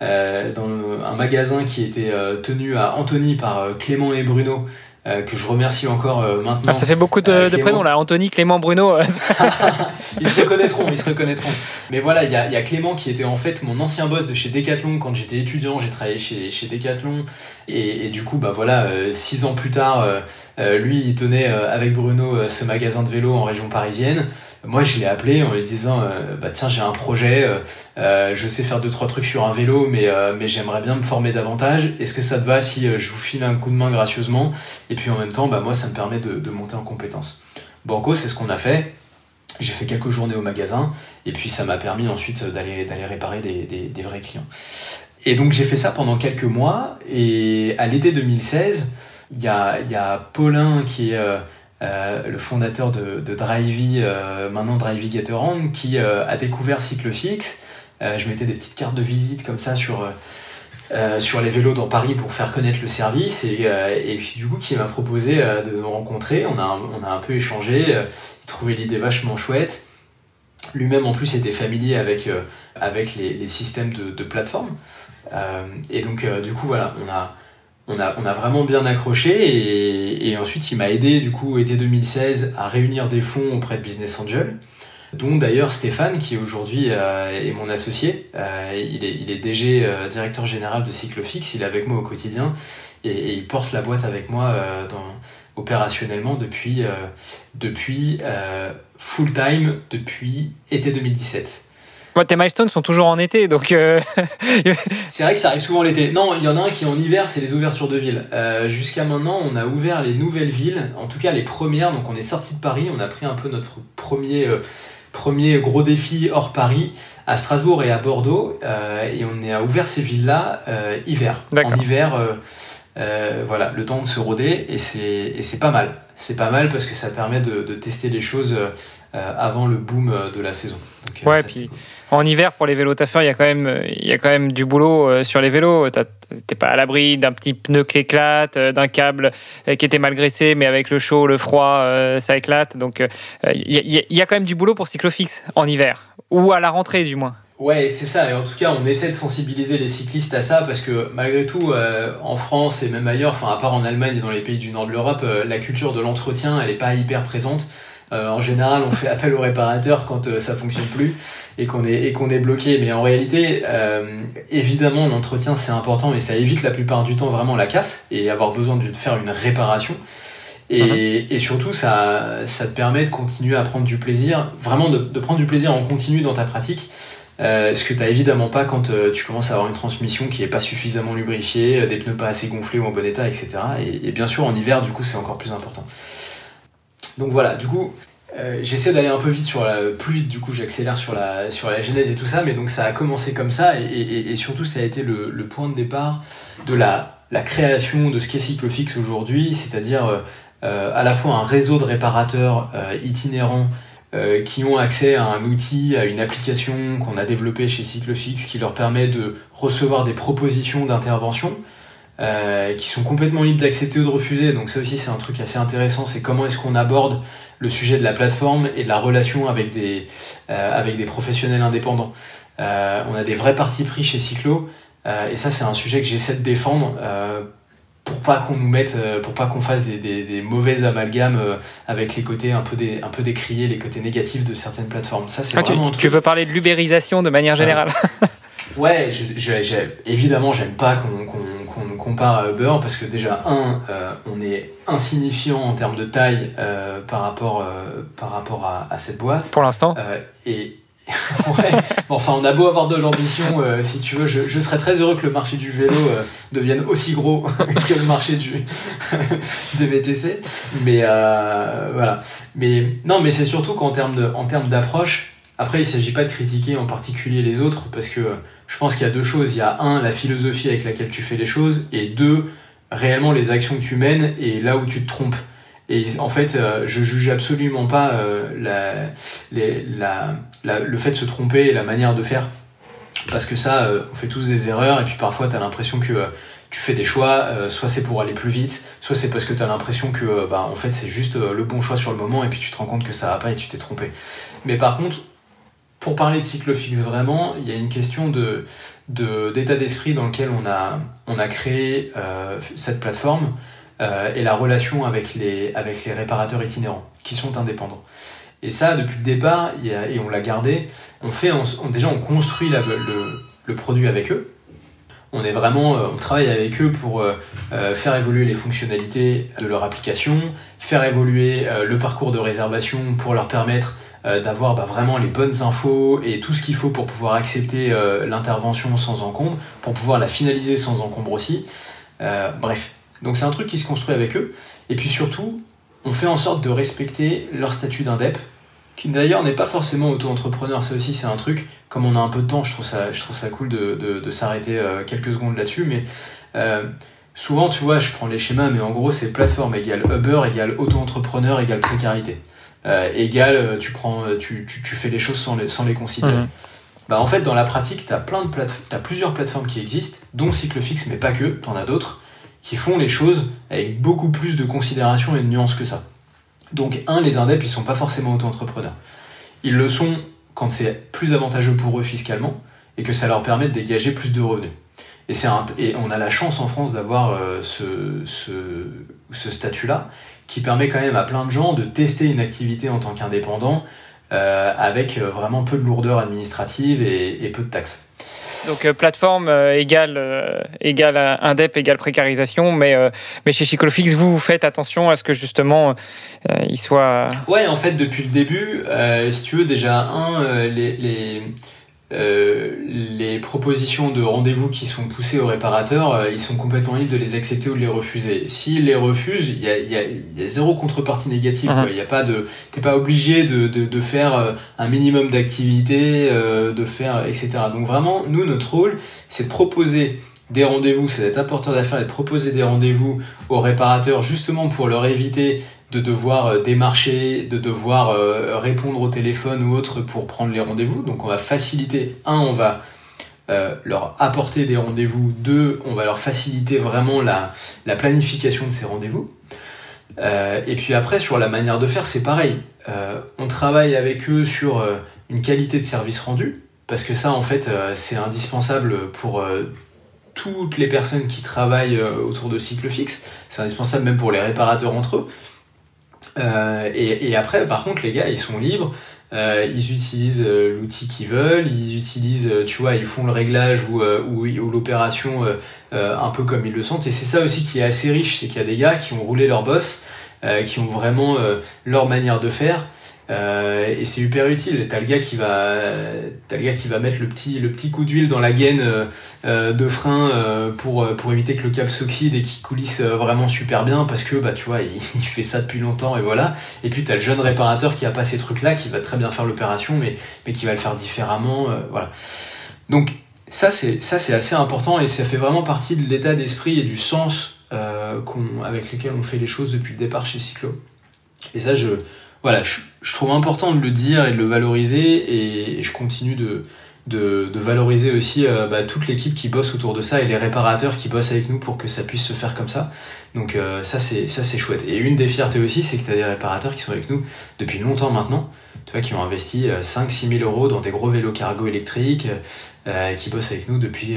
dans un magasin qui était tenu à Antony par Clément et Bruno, euh, que je remercie encore euh, maintenant. Ah, ça fait beaucoup de, euh, prénoms là, Anthony, Clément, Bruno. ils se reconnaîtront, ils se reconnaîtront. Mais voilà, il y a, y a, Clément qui était en fait mon ancien boss de chez Decathlon quand j'étais étudiant, j'ai travaillé chez, chez Decathlon et, et, du coup bah voilà, six ans plus tard, lui il tenait avec Bruno ce magasin de vélo en région parisienne moi je l'ai appelé en lui disant euh, bah tiens j'ai un projet euh, euh, je sais faire deux trois trucs sur un vélo mais mais j'aimerais bien me former davantage. Est-ce que ça te va si je vous file un coup de main gracieusement? Et puis en même temps bah moi ça me permet de, de monter en compétences Borgo c'est ce qu'on a fait. J'ai fait quelques journées au magasin et puis ça m'a permis ensuite d'aller d'aller réparer des, des, des, vrais clients. Et donc j'ai fait ça pendant quelques mois et à l'été 2016 il y a, y a Paulin qui est euh, le fondateur de, Drivey, euh, maintenant Drivey Gatorand, qui euh, a découvert Cyclofix. je mettais des petites cartes de visite comme ça sur, sur les vélos dans Paris pour faire connaître le service et, et puis du coup qui m'a proposé de nous rencontrer. On a, on a un peu échangé, il trouvait l'idée vachement chouette. Lui-même en plus était familier avec, avec les, systèmes de plateforme. et donc du coup voilà, on a, on a, on a vraiment bien accroché et, ensuite il m'a aidé du coup été 2016 à réunir des fonds auprès de Business Angel dont d'ailleurs Stéphane qui aujourd'hui euh, est mon associé. Euh, il, est, il est DG euh, directeur général de Cyclofix. Il est avec moi au quotidien et, il porte la boîte avec moi dans, opérationnellement depuis, depuis full time depuis été 2017 tes milestones sont toujours en été, donc. Euh, c'est vrai que ça arrive souvent l'été. Non, il y en a un qui est en hiver, c'est les ouvertures de villes. Euh, jusqu'à maintenant, on a ouvert les nouvelles villes, en tout cas les premières. Donc on est sorti de Paris, on a pris un peu notre premier, euh, premier gros défi hors Paris à Strasbourg et à Bordeaux, et on a ouvert ces villes-là hiver. En hiver. voilà, le temps de se roder et c'est pas mal. C'est pas mal parce que ça permet de, de tester les choses avant le boom de la saison. ouais, puis en hiver, pour les vélos taffeurs, il y a quand même, il y a quand même du boulot euh, sur les vélos. T'es pas à l'abri d'un petit pneu qui éclate, euh, d'un câble euh, qui était mal graissé, mais avec le chaud, le froid, ça éclate. Donc, il y, a quand même du boulot pour Cyclofix en hiver, ou à la rentrée du moins. Ouais, c'est ça. Et en tout cas, on essaie de sensibiliser les cyclistes à ça parce que malgré tout, en France et même ailleurs, enfin à part en Allemagne et dans les pays du nord de l'Europe, la culture de l'entretien, elle est pas hyper présente. Euh, en général, on fait appel au réparateur quand euh, ça fonctionne plus et qu'on est et qu'on est bloqué. Mais en réalité, euh, évidemment, l'entretien c'est important et ça évite la plupart du temps vraiment la casse et avoir besoin de faire une réparation. Et, mhm. et surtout, ça, ça te permet de continuer à prendre du plaisir, vraiment de, de prendre du plaisir en continu dans ta pratique. Euh, ce que tu évidemment pas quand tu commences à avoir une transmission qui est pas suffisamment lubrifiée, des pneus pas assez gonflés ou en bon état, etc. Et, et bien sûr, en hiver, du coup, c'est encore plus important. Donc voilà, du coup, euh, j'essaie d'aller un peu vite sur la plus vite du coup j'accélère sur la sur la genèse et tout ça mais donc ça a commencé comme ça et, surtout ça a été le, point de départ de la, création de ce qu'est Cyclofix aujourd'hui c'est-à-dire euh, à la fois un réseau de réparateurs euh, itinérants qui ont accès à un outil, à une application qu'on a développée chez Cyclofix qui leur permet de recevoir des propositions d'intervention. Qui sont complètement libres d'accepter ou de refuser. Donc ça aussi c'est un truc assez intéressant, c'est comment est-ce qu'on aborde le sujet de la plateforme et de la relation avec des, avec des professionnels indépendants. on a des vrais partis pris chez Cyclo et ça c'est un sujet que j'essaie de défendre pour pas qu'on nous mette, euh, pour pas qu'on fasse des, des, des, mauvais amalgames euh, avec les côtés un peu, des, un peu décriés, les côtés négatifs de certaines plateformes. Ça, c'est ah, vraiment tu, veux parler de l'ubérisation de manière générale? Ouais, je, je, évidemment, j'aime pas qu'on compare à Uber parce que déjà, un, euh, on est insignifiant en termes de taille par rapport, par rapport à, à, cette boîte. Pour l'instant. et ouais. enfin, on a beau avoir de l'ambition, euh, si tu veux, je, je, serais très heureux que le marché du vélo euh, devienne aussi gros que le marché du des VTC. Mais euh, voilà. Mais non, mais c'est surtout qu'en termes de, en termes d'approche, après, il s'agit pas de critiquer en particulier les autres parce que je pense qu'il y a deux choses. Il y a un, la philosophie avec laquelle tu fais les choses, et deux, réellement les actions que tu mènes et là où tu te trompes. Et en fait, euh, je juge absolument pas euh, le fait de se tromper et la manière de faire. Parce que ça, euh, on fait tous des erreurs et puis parfois tu as l'impression que tu fais des choix, soit c'est pour aller plus vite, soit c'est parce que tu as l'impression que bah, en fait c'est juste le bon choix sur le moment et puis tu te rends compte que ça va pas et tu t'es trompé. Mais par contre, pour parler de cycle vraiment, il y a une question d'état d'esprit dans lequel on a, on a créé cette plateforme. Euh, et la relation avec les, avec les réparateurs itinérants qui sont indépendants. Et ça, depuis le départ, et on l'a gardé, on fait, déjà on construit le, le, produit avec eux. On est vraiment, euh, on travaille avec eux pour euh, faire évoluer les fonctionnalités de leur application, faire évoluer le parcours de réservation pour leur permettre d'avoir bah, vraiment les bonnes infos et tout ce qu'il faut pour pouvoir accepter l'intervention sans encombre, pour pouvoir la finaliser sans encombre aussi. bref, donc c'est un truc qui se construit avec eux. Et puis surtout, on fait en sorte de respecter leur statut d'indep, qui d'ailleurs n'est pas forcément auto-entrepreneur. Ça aussi, c'est un truc, comme on a un peu de temps, je trouve ça, je trouve ça cool de, de, s'arrêter euh, quelques secondes là-dessus. Mais euh, souvent, tu vois, je prends les schémas, mais en gros, c'est plateforme égale Uber égale auto-entrepreneur égale précarité. Euh, égale, tu, prends, tu, tu, tu, fais les choses sans les, sans les considérer. Mhm. Bah, en fait, dans la pratique, tu as, plein de as plusieurs plateformes qui existent, dont Cyclefix, mais pas que, tu en as d'autres qui font les choses avec beaucoup plus de considération et de nuances que ça. Donc, un, les indeps, ils sont pas forcément auto-entrepreneurs. Ils le sont quand c'est plus avantageux pour eux fiscalement et que ça leur permet de dégager plus de revenus. Et, un, et on a la chance en France d'avoir euh, ce, ce, ce statut-là qui permet quand même à plein de gens de tester une activité en tant qu'indépendant euh, avec euh, vraiment peu de lourdeur administrative et, et peu de taxes. Donc euh, plateforme euh, égale, euh, égale indep égale précarisation, mais, mais chez Chiclofix, vous, vous faites attention à ce que justement il soit... Ouais, en fait, depuis le début, si tu veux, déjà, un, les, les euh, les propositions de rendez-vous qui sont poussées aux réparateurs, euh, ils sont complètement libres de les accepter ou de les refuser. S'ils les refusent, il y a, y, a, y a, zéro contrepartie négative. Uh-huh. Il y a pas de, t'es pas obligé de, de, de, faire euh, un minimum d'activité, de faire etc. Donc vraiment, nous notre rôle, c'est de proposer des rendez-vous, c'est d'être apporteur d'affaires et de proposer des rendez-vous aux réparateurs justement pour leur éviter de devoir euh, démarcher, de devoir euh, répondre au téléphone ou autre pour prendre les rendez-vous. Donc on va faciliter, un, on va euh, leur apporter des rendez-vous, deux, on va leur faciliter vraiment la, la planification de ces rendez-vous. et puis après, sur la manière de faire, c'est pareil. on travaille avec eux sur une qualité de service rendu, parce que ça, en fait, c'est indispensable pour toutes les personnes qui travaillent autour de cycle fixe. C'est indispensable même pour les réparateurs entre eux. Euh, et, après, par contre, les gars, ils sont libres. Euh, ils utilisent euh, l'outil qu'ils veulent, ils utilisent, tu vois, ils font le réglage ou, ou, ou l'opération un peu comme ils le sentent. Et c'est ça aussi qui est assez riche, c'est qu'il y a des gars qui ont roulé leur boss, qui ont vraiment leur manière de faire. Euh, et c'est hyper utile. T'as le gars qui va, t'as le gars qui va mettre le petit, le petit coup d'huile dans la gaine euh, de frein euh, pour pour éviter que le câble s'oxyde et qu'il coulisse vraiment super bien parce que bah tu vois il, il, fait ça depuis longtemps et voilà. Et puis t'as le jeune réparateur qui a pas ces trucs là qui va très bien faire l'opération mais mais qui va le faire différemment, voilà. Donc ça c'est ça c'est assez important et ça fait vraiment partie de l'état d'esprit et du sens qu'on avec lequel on fait les choses depuis le départ chez Cyclo. Et ça je voilà, je, trouve important de le dire et de le valoriser et je continue de, valoriser aussi euh, bah, toute l'équipe qui bosse autour de ça et les réparateurs qui bossent avec nous pour que ça puisse se faire comme ça. Donc euh, ça c'est ça c'est chouette. Et une des fiertés aussi, c'est que tu as des réparateurs qui sont avec nous depuis longtemps maintenant, tu vois, qui ont investi 5-6 000 euros dans des gros vélos cargo électriques, qui bossent avec nous depuis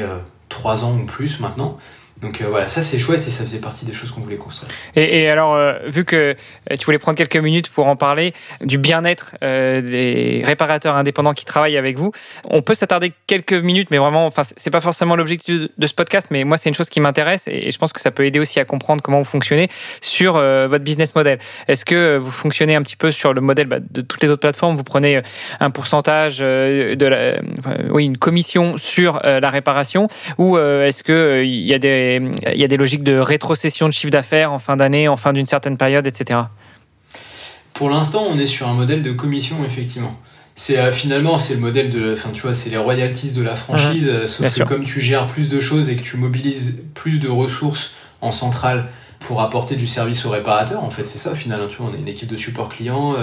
3 ans ou plus maintenant. Donc euh, voilà, ça c'est chouette et ça faisait partie des choses qu'on voulait construire. Et, alors, euh, vu que euh, tu voulais prendre quelques minutes pour en parler, du bien-être des réparateurs indépendants qui travaillent avec vous, on peut s'attarder quelques minutes, mais vraiment, enfin, c'est pas forcément l'objectif de ce podcast, mais moi c'est une chose qui m'intéresse et je pense que ça peut aider aussi à comprendre comment vous fonctionnez sur votre business model. Est-ce que vous fonctionnez un petit peu sur le modèle bah, de toutes les autres plateformes? Vous prenez un pourcentage oui, une commission sur la réparation ou est-ce qu'il y a des il y a des logiques de rétrocession de chiffre d'affaires en fin d'année, en fin d'une certaine période, etc. Pour l'instant, on est sur un modèle de commission, effectivement. C'est euh, finalement c'est le modèle de, enfin tu vois, c'est les royalties de la franchise. Mhm. Euh, sauf que comme tu gères plus de choses et que tu mobilises plus de ressources en centrale pour apporter du service aux réparateurs, en fait c'est ça au final. Hein, tu vois, on a une équipe de support client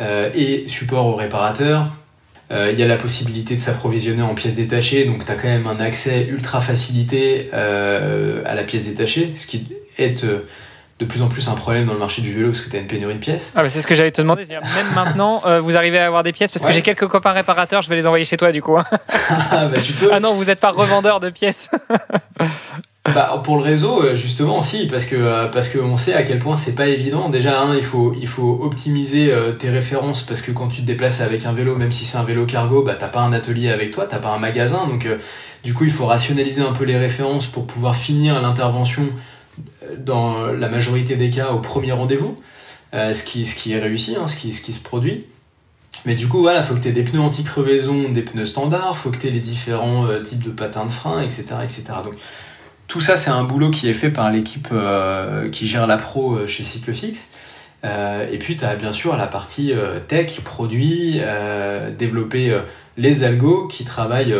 euh, et support aux réparateurs. Il y a la possibilité de s'approvisionner en pièces détachées, donc tu as quand même un accès ultra facilité à la pièce détachée, ce qui est de plus en plus un problème dans le marché du vélo parce que tu as une pénurie de pièces. Ah, c'est ce que j'allais te demander. Même maintenant, euh, vous arrivez à avoir des pièces parce que j'ai quelques copains réparateurs, je vais les envoyer chez toi du coup. ah, bah, tu peux. ah non, vous n'êtes pas revendeur de pièces. bah, pour le réseau, euh, justement, si, parce que euh, parce qu'on sait à quel point c'est pas évident. Déjà, hein, il faut il faut optimiser tes références parce que quand tu te déplaces avec un vélo, même si c'est un vélo cargo, bah t'as pas un atelier avec toi, t'as pas un magasin, donc du coup il faut rationaliser un peu les références pour pouvoir finir l'intervention dans la majorité des cas au premier rendez-vous, euh, ce, qui, ce qui est réussi, hein, ce, qui, ce qui se produit. Mais du coup, voilà, faut que tu des pneus anti-crevaison, des pneus standards, faut que tu les différents euh, types de patins de frein, etc. etc. Donc, tout ça, c'est un boulot qui est fait par l'équipe euh, qui gère la pro chez Cyclofix. et puis, tu as bien sûr la partie tech, produit, développer les algos qui travaillent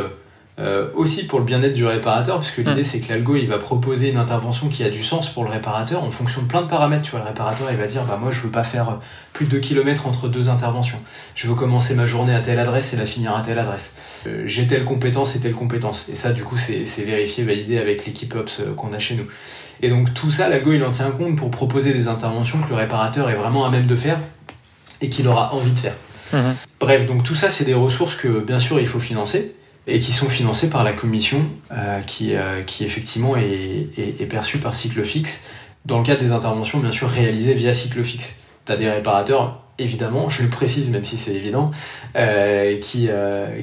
euh, aussi pour le bien-être du réparateur, parce que l'idée mm. c'est que l'algo il va proposer une intervention qui a du sens pour le réparateur en fonction de plein de paramètres. Tu vois, le réparateur il va dire bah moi je veux pas faire plus de 2 km entre deux interventions. Je veux commencer ma journée à telle adresse et la finir à telle adresse. Euh, j'ai telle compétence et telle compétence. Et ça du coup c'est vérifié, validé avec l'équipe Ops euh, qu'on a chez nous. Et donc tout ça, l'algo il en tient compte pour proposer des interventions que le réparateur est vraiment à même de faire et qu'il aura envie de faire. Mm-hmm. Bref, donc tout ça c'est des ressources que bien sûr il faut financer et qui sont financés par la commission euh, qui, euh, qui effectivement est, est, perçue par Cyclofix dans le cadre des interventions bien sûr réalisées via Cyclofix. Tu as des réparateurs évidemment, je le précise même si c'est évident, euh, qui,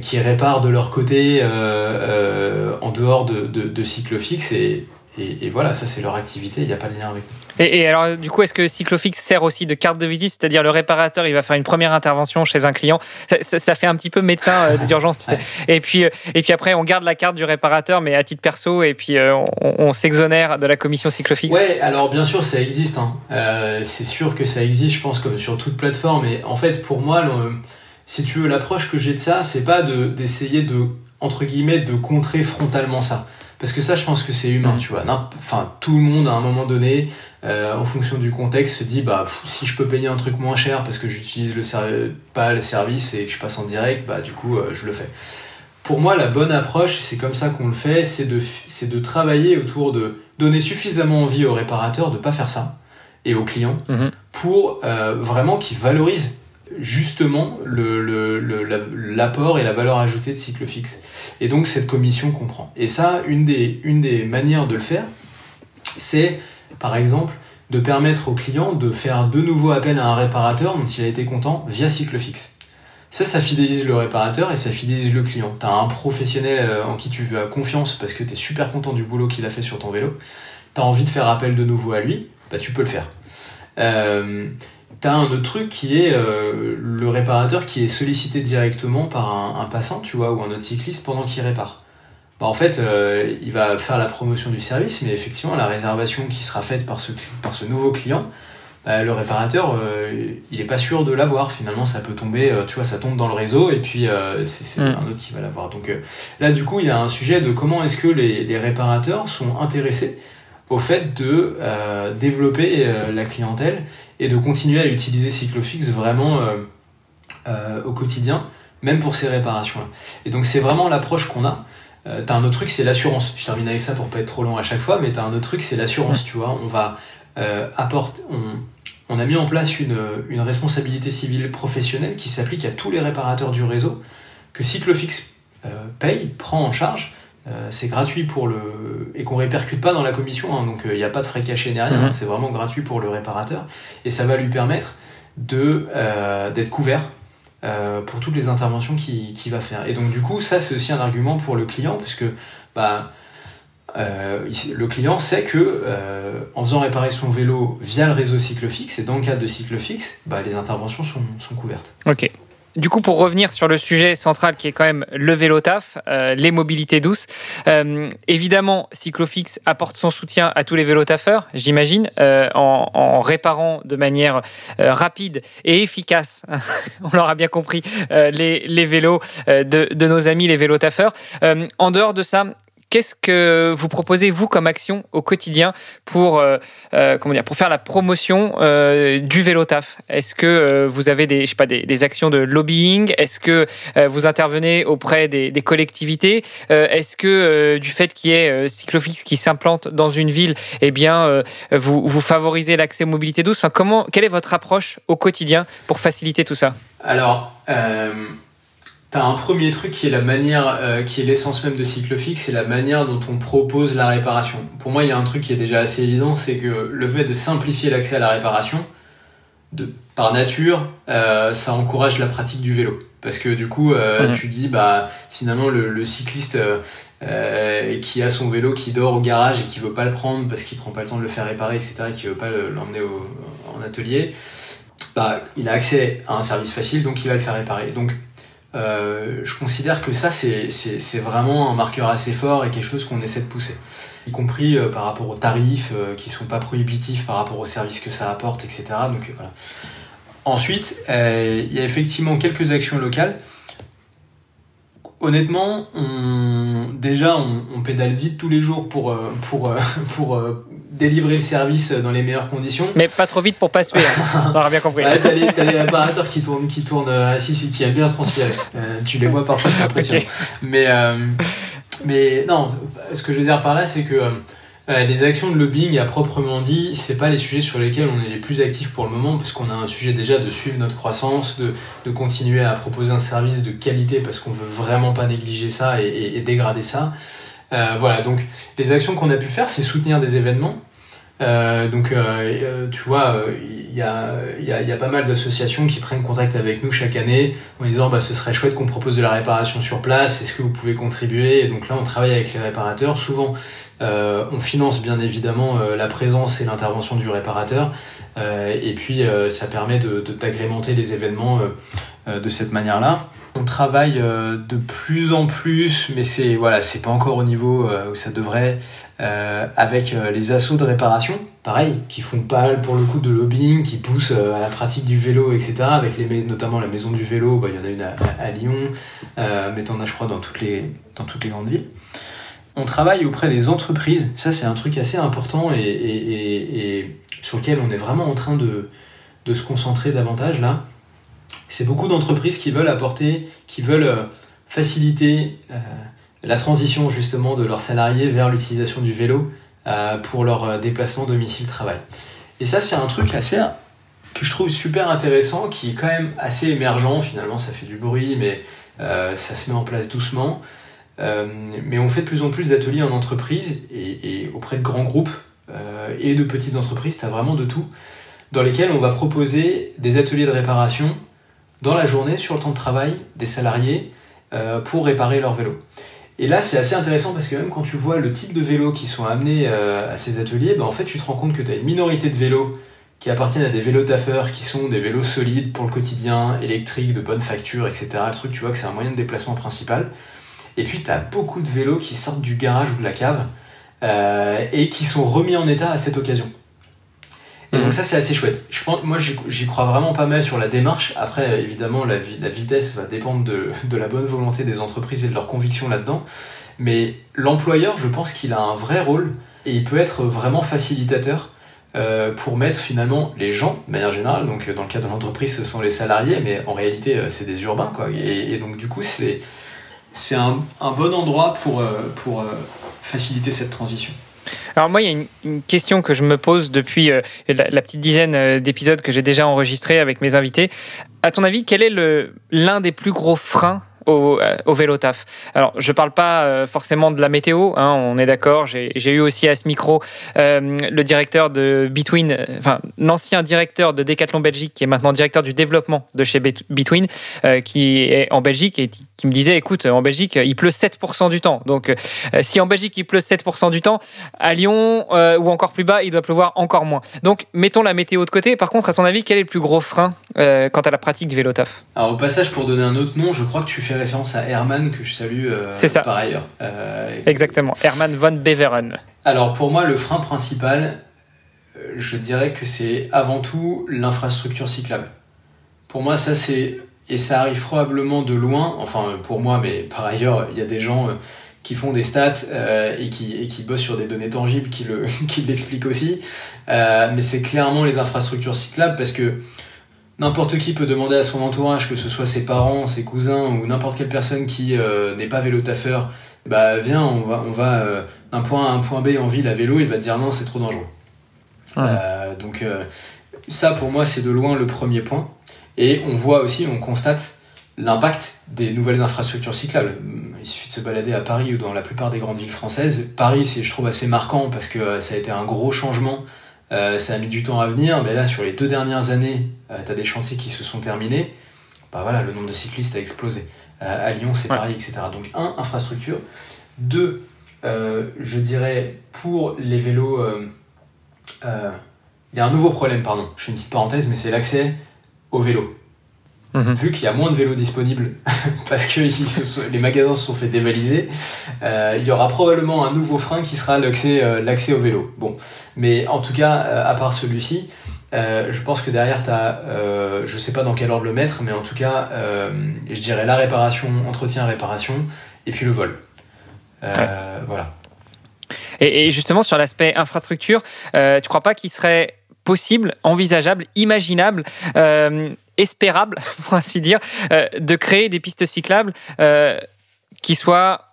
qui réparent de leur côté en dehors de, de, Cyclofix et, et, voilà, ça c'est leur activité, il n'y a pas de lien avec nous. Et, alors, du coup, est-ce que Cyclofix sert aussi de carte de visite? C'est-à-dire, le réparateur, il va faire une première intervention chez un client. Ça, fait un petit peu médecin euh, des urgences, tu sais. Et, puis, euh, et puis après, on garde la carte du réparateur, mais à titre perso, et puis euh, on, s'exonère de la commission Cyclofix. Ouais, alors bien sûr, ça existe. Hein. c'est sûr que ça existe, je pense, comme sur toute plateforme. Et en fait, pour moi, si tu veux, l'approche que j'ai de ça, c'est pas d'essayer de, entre guillemets, de contrer frontalement ça parce que ça, je pense que c'est humain, mm. tu vois. Enfin, tout le monde, à un moment donné, euh, en fonction du contexte, se dit, bah, si je peux payer un truc moins cher parce que j'utilise le pas le service et que je passe en direct, bah, du coup, euh, je le fais. Pour moi, la bonne approche, c'est comme ça qu'on le fait, c'est de, de travailler autour de donner suffisamment envie aux réparateurs de pas faire ça et aux clients mm-hmm. pour euh, vraiment qu'ils valorisent justement l'apport le, et la valeur ajoutée de cycle fixe. Et donc cette commission comprend. Et ça, une des, une des manières de le faire, c'est par exemple de permettre au client de faire de nouveau appel à un réparateur dont il a été content via cycle fixe. Ça, ça fidélise le réparateur et ça fidélise le client. Tu as un professionnel euh, en qui tu as confiance parce que tu es super content du boulot qu'il a fait sur ton vélo. Tu as envie de faire appel de nouveau à lui, bah, tu peux le faire. Euh, T'as un autre truc qui est euh, le réparateur qui est sollicité directement par un, passant, tu vois, ou un autre cycliste pendant qu'il répare. Bah, en fait, euh, il va faire la promotion du service, mais effectivement, la réservation qui sera faite par ce, par ce nouveau client, bah, le réparateur, euh, il est pas sûr de l'avoir. Finalement, ça peut tomber, tu vois, ça tombe dans le réseau et puis c'est mm. un autre qui va l'avoir. Donc là, du coup, il y a un sujet de comment est-ce que les, les réparateurs sont intéressés au fait de développer la clientèle et de continuer à utiliser Cyclofix vraiment au quotidien, même pour ces réparations-là. Et donc c'est vraiment l'approche qu'on a. t'as un autre truc, c'est l'assurance. Je termine avec ça pour pas être trop long à chaque fois, mais t'as un autre truc, c'est l'assurance. Tu vois, on va apporter, on a mis en place une, responsabilité civile professionnelle qui s'applique à tous les réparateurs du réseau, que Cyclofix euh, paye, prend en charge. Euh, c'est gratuit pour le. et qu'on répercute pas dans la commission, hein, donc il euh, n'y a pas de frais cachés ni rien, c'est vraiment gratuit pour le réparateur. Et ça va lui permettre d'être couvert pour toutes les interventions qu'il va faire. Et donc du coup, ça c'est aussi un argument pour le client, puisque bah, euh, le client sait que euh, en faisant réparer son vélo via le réseau Cyclofix et dans le cadre de Cyclofix, bah, les interventions sont, couvertes. Ok. Du coup, pour revenir sur le sujet central qui est quand même le vélo taf, euh, les mobilités douces, évidemment, Cyclofix apporte son soutien à tous les vélos taffeurs, j'imagine, en, réparant de manière rapide et efficace, on l'aura bien compris, les, vélos de, de, nos amis, les vélos taffeurs. en dehors de ça, Qu'est-ce que vous proposez, vous, comme action au quotidien pour, euh, euh, comment dire, pour faire la promotion euh, du vélo taf? Est-ce que vous avez des, je sais pas, des, actions de lobbying? Est-ce que vous intervenez auprès des, collectivités? Est-ce que du fait qu'il y ait Cyclofix qui s'implante dans une ville, eh bien, vous, vous favorisez l'accès mobilité douce? Enfin, comment, Quelle est votre approche au quotidien pour faciliter tout ça? Alors, T'as un premier truc qui est la manière, euh, qui est l'essence même de Cyclofix, c'est la manière dont on propose la réparation. Pour moi, il y a un truc qui est déjà assez évident, c'est que le fait de simplifier l'accès à la réparation, de, par nature, euh, ça encourage la pratique du vélo. Parce que du coup, euh, tu dis, bah, finalement, le, cycliste qui a son vélo qui dort au garage et qui veut pas le prendre parce qu'il prend pas le temps de le faire réparer, etc., et qui veut pas l'emmener en atelier, bah, il a accès à un service facile, donc il va le faire réparer. Donc, euh, je considère que ça, c'est vraiment un marqueur assez fort et quelque chose qu'on essaie de pousser. Y compris euh, par rapport aux tarifs euh, qui sont pas prohibitifs par rapport aux services que ça apporte, etc. Donc, voilà. Ensuite, il y a effectivement quelques actions locales honnêtement, on, déjà, on, pédale vite tous les jours pour, euh, pour, euh, pour, euh, délivrer le service dans les meilleures conditions. Mais pas trop vite pour pas se hein. on aura bien compris. t'as les, les, apparateurs qui tournent, qui tournent si, si, qui aiment bien transpirer. tu les vois parfois, c'est impressionnant. Mais, mais non, ce que je veux dire par là, c'est que euh, les actions de lobbying à proprement dit, c'est pas les sujets sur lesquels on est les plus actifs pour le moment, parce qu'on a un sujet déjà de suivre notre croissance, de, de continuer à proposer un service de qualité, parce qu'on veut vraiment pas négliger ça et, et, dégrader ça. Euh, voilà, donc les actions qu'on a pu faire, c'est soutenir des événements. Euh, donc, euh, tu vois, il y a, y, a, y, a, pas mal d'associations qui prennent contact avec nous chaque année en disant bah, ce serait chouette qu'on propose de la réparation sur place, est-ce que vous pouvez contribuer? Et donc là, on travaille avec les réparateurs. Souvent, euh, on finance bien évidemment euh, la présence et l'intervention du réparateur. Euh, et puis ça permet de, d'agrémenter les événements de cette manière-là. On travaille de plus en plus, mais c'est voilà, c'est pas encore au niveau où ça devrait, avec les assauts de réparation, pareil, qui font pas pour le coup de lobbying, qui poussent à la pratique du vélo, etc. Avec notamment la maison du vélo, bah, il y en a une à, Lyon, mais t'en as je crois dans toutes les grandes villes on travaille auprès des entreprises. Ça, c'est un truc assez important et, sur lequel on est vraiment en train de, se concentrer davantage là. C'est beaucoup d'entreprises qui veulent apporter, qui veulent euh, faciliter euh, la transition justement de leurs salariés vers l'utilisation du vélo euh, pour leur déplacement domicile-travail. Et ça, c'est un truc assez que je trouve super intéressant, qui est quand même assez émergent. Finalement, ça fait du bruit, mais ça se met en place doucement. Mais on fait de plus en plus d'ateliers en entreprise et, auprès de grands groupes et de petites entreprises, tu as vraiment de tout, dans lesquels on va proposer des ateliers de réparation dans la journée, sur le temps de travail des salariés, euh, pour réparer leur vélo. Et là, c'est assez intéressant parce que même quand tu vois le type de vélos qui sont amenés à ces ateliers, ben, en fait, tu te rends compte que tu as une minorité de vélos qui appartiennent à des vélos taffeurs, qui sont des vélos solides pour le quotidien, électriques, de bonne facture, etc. Le truc, tu vois que c'est un moyen de déplacement principal. Et puis, tu as beaucoup de vélos qui sortent du garage ou de la cave euh, et qui sont remis en état à cette occasion. Et donc mhm. ça c'est assez chouette. Je pense, moi j'y crois vraiment pas mal sur la démarche. Après évidemment la, la vitesse va dépendre de, de, la bonne volonté des entreprises et de leur conviction là-dedans. Mais l'employeur, je pense qu'il a un vrai rôle et il peut être vraiment facilitateur pour mettre finalement les gens, de manière générale, donc dans le cas de l'entreprise, ce sont les salariés, mais en réalité, c'est des urbains, quoi. Et, et donc, du coup, c'est c'est un, un, bon endroit pour, pour faciliter cette transition. Alors moi, il y a une, question que je me pose depuis euh, la, petite dizaine euh, d'épisodes que j'ai déjà enregistrés avec mes invités. À ton avis, quel est l'un des plus gros freins au, euh, vélo taf? Alors, je parle pas forcément de la météo, hein, on est d'accord. J'ai eu aussi à ce micro le directeur de Between, enfin l'ancien directeur de Decathlon Belgique, qui est maintenant directeur du développement de chez Between, qui est en Belgique et qui me disait écoute, en Belgique, il pleut 7% du temps. Donc, euh, si en Belgique, il pleut 7% du temps, à Lyon euh, ou encore plus bas, il doit pleuvoir encore moins. Donc, mettons la météo de côté. Par contre, à ton avis, quel est le plus gros frein euh, quant à la pratique du vélo taf Alors, au passage, pour donner un autre nom, je crois que tu fais référence à Herman, que je salue C'est ça. par ailleurs. Exactement, Herman von Beveren. Alors, pour moi, le frein principal, je dirais que c'est avant tout l'infrastructure cyclable. Pour moi, ça, c'est et ça arrive probablement de loin, enfin pour moi, mais par ailleurs, il y a des gens euh, qui font des stats euh, et, qui, et qui bossent sur des données tangibles qui le qui l'expliquent aussi. Euh, mais c'est clairement les infrastructures cyclables parce que n'importe qui peut demander à son entourage, que ce soit ses parents, ses cousins ou n'importe quelle personne qui n'est pas vélo taffeur, bah viens, on va, on va d'un point A à un point B en ville à vélo, il va te dire non, c'est trop dangereux. donc ça pour moi c'est de loin le premier point. Et on voit aussi, on constate l'impact des nouvelles infrastructures cyclables. Il suffit de se balader à Paris ou dans la plupart des grandes villes françaises. Paris, c'est, je trouve, assez marquant parce que euh, ça a été un gros changement. Euh, ça a mis du temps à venir, mais là, sur les deux dernières années, euh, tu as des chantiers qui se sont terminés. Bah voilà, le nombre de cyclistes a explosé. à Lyon, c'est pareil, etc. Donc, un, infrastructure. Deux, je dirais, pour les vélos, il y a un nouveau problème, pardon. Je fais une petite parenthèse, mais c'est l'accès au vélo. Mhm. Vu qu'il y a moins de vélos disponibles parce que les magasins se sont fait dévaliser, euh, il y aura probablement un nouveau frein qui sera l'accès euh, au vélo. Bon, mais en tout cas, euh, à part celui-ci, je pense que derrière, tu as, je sais pas dans quel ordre le mettre, mais en tout cas, je dirais la réparation, entretien, réparation, et puis le vol. Voilà. Et, et, justement, sur l'aspect infrastructure, tu crois pas qu'il serait possible, envisageable, imaginable, euh, espérable, pour ainsi dire, euh, de créer des pistes cyclables euh, qui soient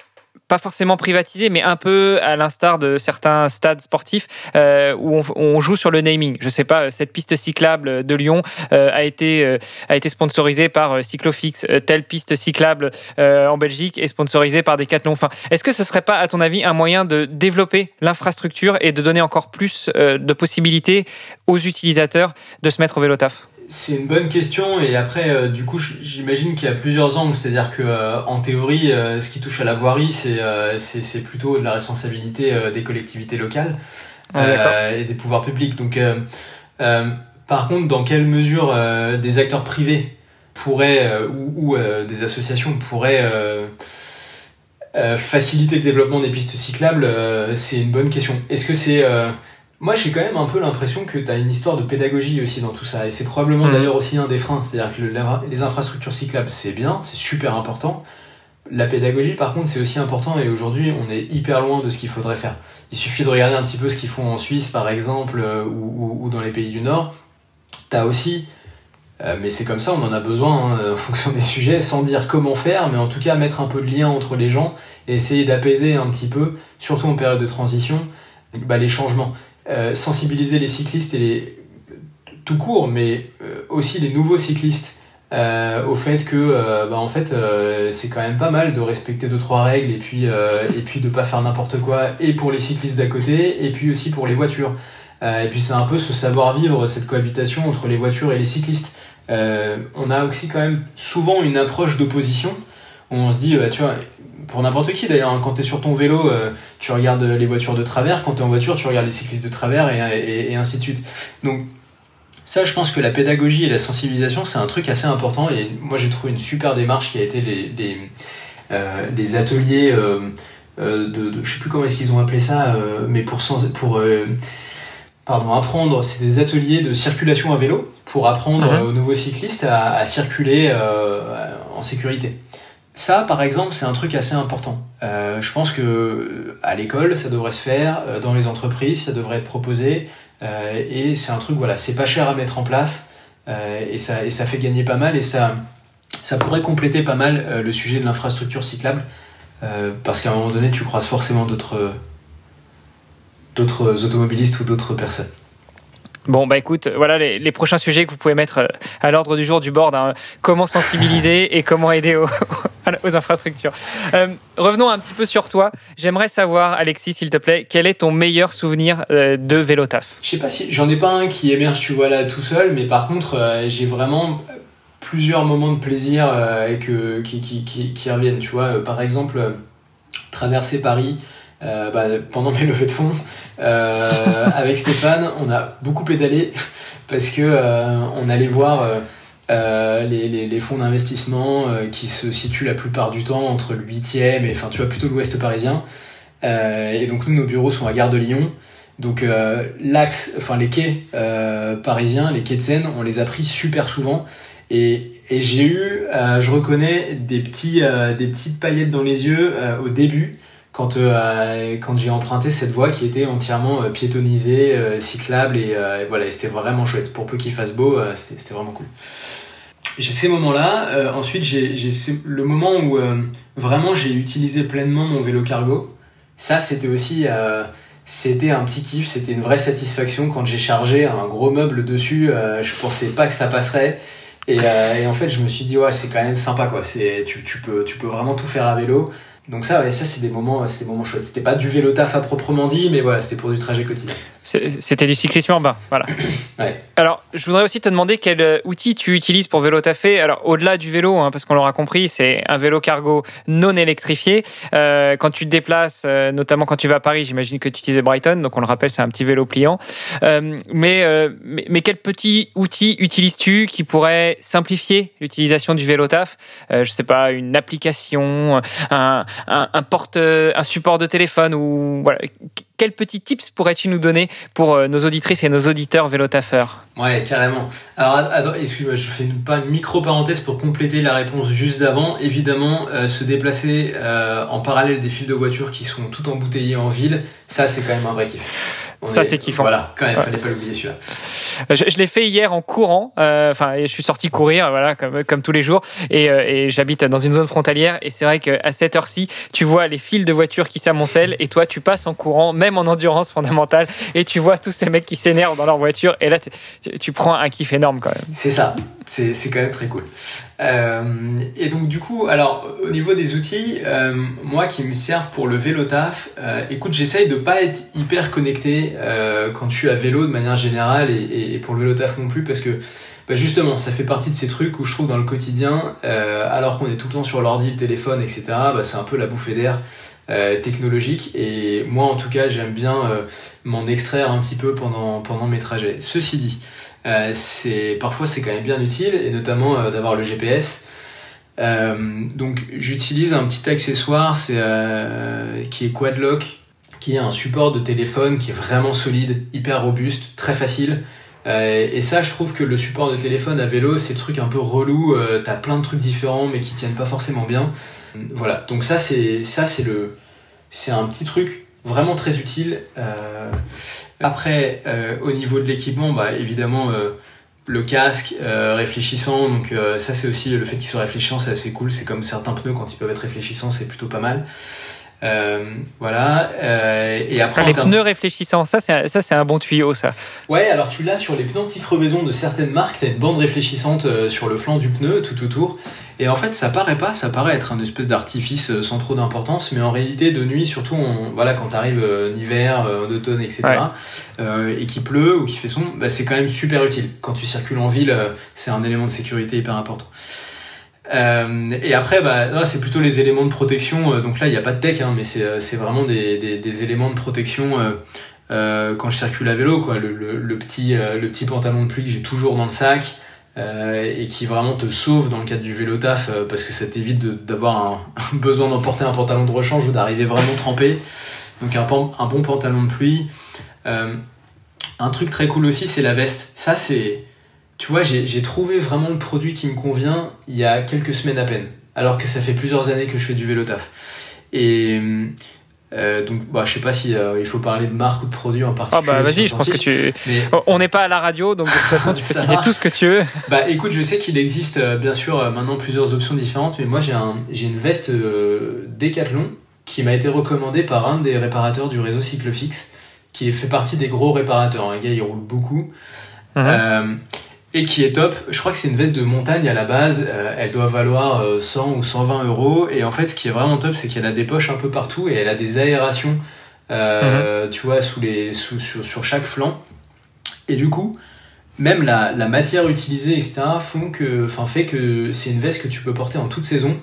pas forcément privatisé, mais un peu à l'instar de certains stades sportifs euh, où on, joue sur le naming. Je sais pas, cette piste cyclable de Lyon euh, a été euh, a été sponsorisée par Cyclofix. telle piste cyclable en Belgique est sponsorisée par Decathlon. Enfin, est-ce que ce serait pas, à ton avis, un moyen de développer l'infrastructure et de donner encore plus de possibilités aux utilisateurs de se mettre au vélo taf? C'est une bonne question et après euh, du coup j'imagine qu'il y a plusieurs angles, c'est-à-dire que euh, en théorie euh, ce qui touche à la voirie c'est c'est plutôt de la responsabilité des collectivités locales ah, et des pouvoirs publics. Donc par contre dans quelle mesure des acteurs privés pourraient ou, ou des associations pourraient faciliter le développement des pistes cyclables, c'est une bonne question. Est-ce que c'est moi, j'ai quand même un peu l'impression que tu as une histoire de pédagogie aussi dans tout ça. Et c'est probablement mm. d'ailleurs aussi un des freins. C'est-à-dire que les infrastructures cyclables, c'est bien, c'est super important. La pédagogie, par contre, c'est aussi important. Et aujourd'hui, on est hyper loin de ce qu'il faudrait faire. Il suffit de regarder un petit peu ce qu'ils font en Suisse, par exemple, euh, ou, dans les pays du Nord. Tu as aussi, euh, mais c'est comme ça, on en a besoin hein, en fonction des sujets, sans dire comment faire, mais en tout cas mettre un peu de lien entre les gens et essayer d'apaiser un petit peu, surtout en période de transition, bah, les changements. Euh, sensibiliser les cyclistes et les tout court, mais euh, aussi les nouveaux cyclistes euh, au fait que bah, en fait c'est quand même pas mal de respecter deux trois règles et puis et puis de pas faire n'importe quoi et pour les cyclistes d'à côté et puis aussi pour les voitures. Et puis c'est un peu ce savoir vivre cette cohabitation entre les voitures et les cyclistes. On a aussi quand même souvent une approche d'opposition. On se dit tu vois pour n'importe qui d'ailleurs. Hein. Quand tu es sur ton vélo, euh, tu regardes les voitures de travers. Quand tu es en voiture, tu regardes les cyclistes de travers et, ainsi de suite. Donc, ça, je pense que la pédagogie et la sensibilisation, c'est un truc assez important. Et moi, j'ai trouvé une super démarche qui a été les, les, euh, ateliers euh, de, Je sais plus comment est-ce qu'ils ont appelé ça, mais pour, pour pardon, apprendre. C'est des ateliers de circulation à vélo pour apprendre mhm. aux nouveaux cyclistes à, à circuler en sécurité. Ça, par exemple, c'est un truc assez important. je pense que à l'école, ça devrait se faire, dans les entreprises, ça devrait être proposé. et c'est un truc, voilà, c'est pas cher à mettre en place. et, ça, et ça fait gagner pas mal. Et ça, ça pourrait compléter pas mal le sujet de l'infrastructure cyclable. parce qu'à un moment donné, tu croises forcément d'autres d'autres automobilistes ou d'autres personnes. Bon, bah écoute, voilà les, prochains sujets que vous pouvez mettre euh, à l'ordre du jour du board. Hein. Comment sensibiliser et comment aider aux, aux infrastructures. Euh, revenons un petit peu sur toi. J'aimerais savoir, Alexis, s'il te plaît, quel est ton meilleur souvenir euh, de vélo taf Je sais pas si j'en ai pas un qui émerge, tu vois là tout seul, mais par contre, j'ai vraiment plusieurs moments de plaisir que, qui, qui, qui, qui, reviennent. Tu vois, par exemple, traverser Paris euh, bah, pendant mes levées de fonds. Euh, avec Stéphane, on a beaucoup pédalé parce que euh, on allait voir les, les, fonds d'investissement qui se situent la plupart du temps entre le 8e et enfin tu vois plutôt l'ouest parisien. et donc nous nos bureaux sont à Gare de Lyon. Donc l'axe, enfin les quais parisiens, les quais de Seine, on les a pris super souvent. Et, et j'ai eu, je reconnais, des, petits, des petites paillettes dans les yeux au début quand, euh, quand j'ai emprunté cette voie qui était entièrement euh, piétonnisée, euh, cyclable et, voilà, c'était vraiment chouette. Pour peu qu'il fasse beau, c'était vraiment cool. J'ai ces moments-là. ensuite, j'ai le moment où vraiment j'ai utilisé pleinement mon vélo cargo. Ça, c'était aussi c'était un petit kiff, c'était une vraie satisfaction quand j'ai chargé un gros meuble dessus. je pensais pas que ça passerait. Et, et en fait, je me suis dit, ouais, c'est quand même sympa, quoi. Tu, tu, peux, tu peux vraiment tout faire à vélo. Donc ça, ça c'est des moments, des moments chouettes. C'était pas du vélo taf à proprement dit, mais voilà, c'était pour du trajet quotidien. C'était du cyclisme urbain, voilà. Alors, je voudrais aussi te demander quel euh, outil tu utilises pour vélo taffer. Alors, au-delà du vélo, hein, parce qu'on l'aura compris, c'est un vélo cargo non électrifié. Euh, quand tu te déplaces, euh, notamment quand tu vas à Paris, j'imagine que tu utilises Brighton, donc on le rappelle, c'est un petit vélo pliant. mais, mais, quel petit outil utilises-tu qui pourrait simplifier l'utilisation du vélo taf Je sais pas, une application, un, un, porte, un support de téléphone ou voilà quels petits tips pourrais-tu nous donner pour euh, nos auditrices et nos auditeurs vélotaffeurs Ouais, carrément. Alors, excuse-moi, je fais pas une micro-parenthèse pour compléter la réponse juste d'avant. Évidemment, euh, se déplacer euh, en parallèle des fils de voitures qui sont tout embouteillés en ville, ça c'est quand même un vrai kiff ça, c'est kiffant. Voilà, quand même, fallait pas l'oublier celui-là. Je, l'ai fait hier en courant. Euh, enfin, je suis sorti courir, voilà, comme, comme tous les jours. Et, euh, et j'habite dans une zone frontalière. Et c'est vrai qu'à cette heure-ci, tu vois les fils de voitures qui s'amoncellent. Et toi, tu passes en courant, même en endurance fondamentale. Et tu vois tous ces mecs qui s'énervent dans leur voiture. Et là, tu prends un kiff énorme quand même. C'est ça. C'est quand même très cool. Euh, et donc du coup, alors au niveau des outils, euh, moi qui me servent pour le vélo taf, euh, écoute, j'essaye de pas être hyper connecté quand je suis à vélo de manière générale et, pour le vélo taf non plus parce que bah, justement, ça fait partie de ces trucs où je trouve dans le quotidien, alors qu'on est tout le temps sur l'ordi, le téléphone, etc. Bah, c'est un peu la bouffée d'air. technologique et moi en tout cas j'aime bien m'en extraire un petit peu pendant, mes trajets. Ceci dit, euh, c'est parfois c'est quand même bien utile et notamment euh, d'avoir le GPS. Euh, donc j'utilise un petit accessoire qui est Quadlock qui est un support de téléphone qui est vraiment solide, hyper robuste, très facile. et ça, je trouve que le support de téléphone à vélo, c'est truc un peu relou. T'as plein de trucs différents, mais qui tiennent pas forcément bien. Voilà. Donc ça, c'est ça, c'est le, c'est un petit truc vraiment très utile. Après, euh, au niveau de l'équipement, bah, évidemment, euh, le casque euh, réfléchissant, donc ça c'est aussi le fait qu'il soit réfléchissant, c'est assez cool. C'est comme certains pneus quand ils peuvent être réfléchissants, c'est plutôt pas mal. Voilà. et après, les pneus réfléchissants, ça c'est ça c'est un bon tuyau ça. Ouais, alors tu l'as sur les pneus anti-crevaison de certaines marques, t'as une bande réfléchissante sur le flanc du pneu tout autour. Et en fait, ça paraît pas, ça paraît être un espèce d'artifice euh, sans trop d'importance, mais en réalité, de nuit, surtout, voilà, quand t'arrives euh, en hiver, euh, en automne, etc., et qu'il pleut ou qu'il fait sombre, bah, c'est quand même super utile. Quand tu circules en ville, c'est un élément de sécurité hyper important. Et après, bah, c'est plutôt les éléments de protection. donc là, il n'y a pas de tech, hein, mais c'est vraiment des, des, éléments de protection quand je circule à vélo. Quoi. Le, le, petit, le petit pantalon de pluie que j'ai toujours dans le sac. Euh, et qui vraiment te sauve dans le cadre du vélo taf euh, parce que ça t'évite d'avoir un, besoin d'emporter un pantalon de rechange ou d'arriver vraiment trempé. Donc un, un, bon pantalon de pluie. Euh, un truc très cool aussi, c'est la veste. Ça, c'est. Tu vois, j'ai trouvé vraiment le produit qui me convient il y a quelques semaines à peine. Alors que ça fait plusieurs années que je fais du vélo taf. Et euh, donc, bah, je sais pas si euh, il faut parler de marque ou de produit en particulier. Ah bah vas-y, je pense que tu. On n'est pas à la radio, donc de toute façon, tu peux citer tout ce que tu veux. Bah écoute, je sais qu'il existe euh, bien sûr maintenant plusieurs options différentes, mais moi j'ai un, une veste Decathlon qui m'a été recommandée par un des réparateurs du réseau Cyclofix, qui fait partie des gros réparateurs. Un gars, il roule beaucoup. Uh et qui est top. Je crois que c'est une veste de montagne à la base. Euh, elle doit valoir 100 euh, ou 120 euros. Et en fait, ce qui est vraiment top, c'est qu'elle a des poches un peu partout et elle a des aérations, euh, mhm. tu vois, sous les, sous, sur, chaque flanc. Et du coup, même la, la matière utilisée, etc., font que, enfin, fait que c'est une veste que tu peux porter en toute saison.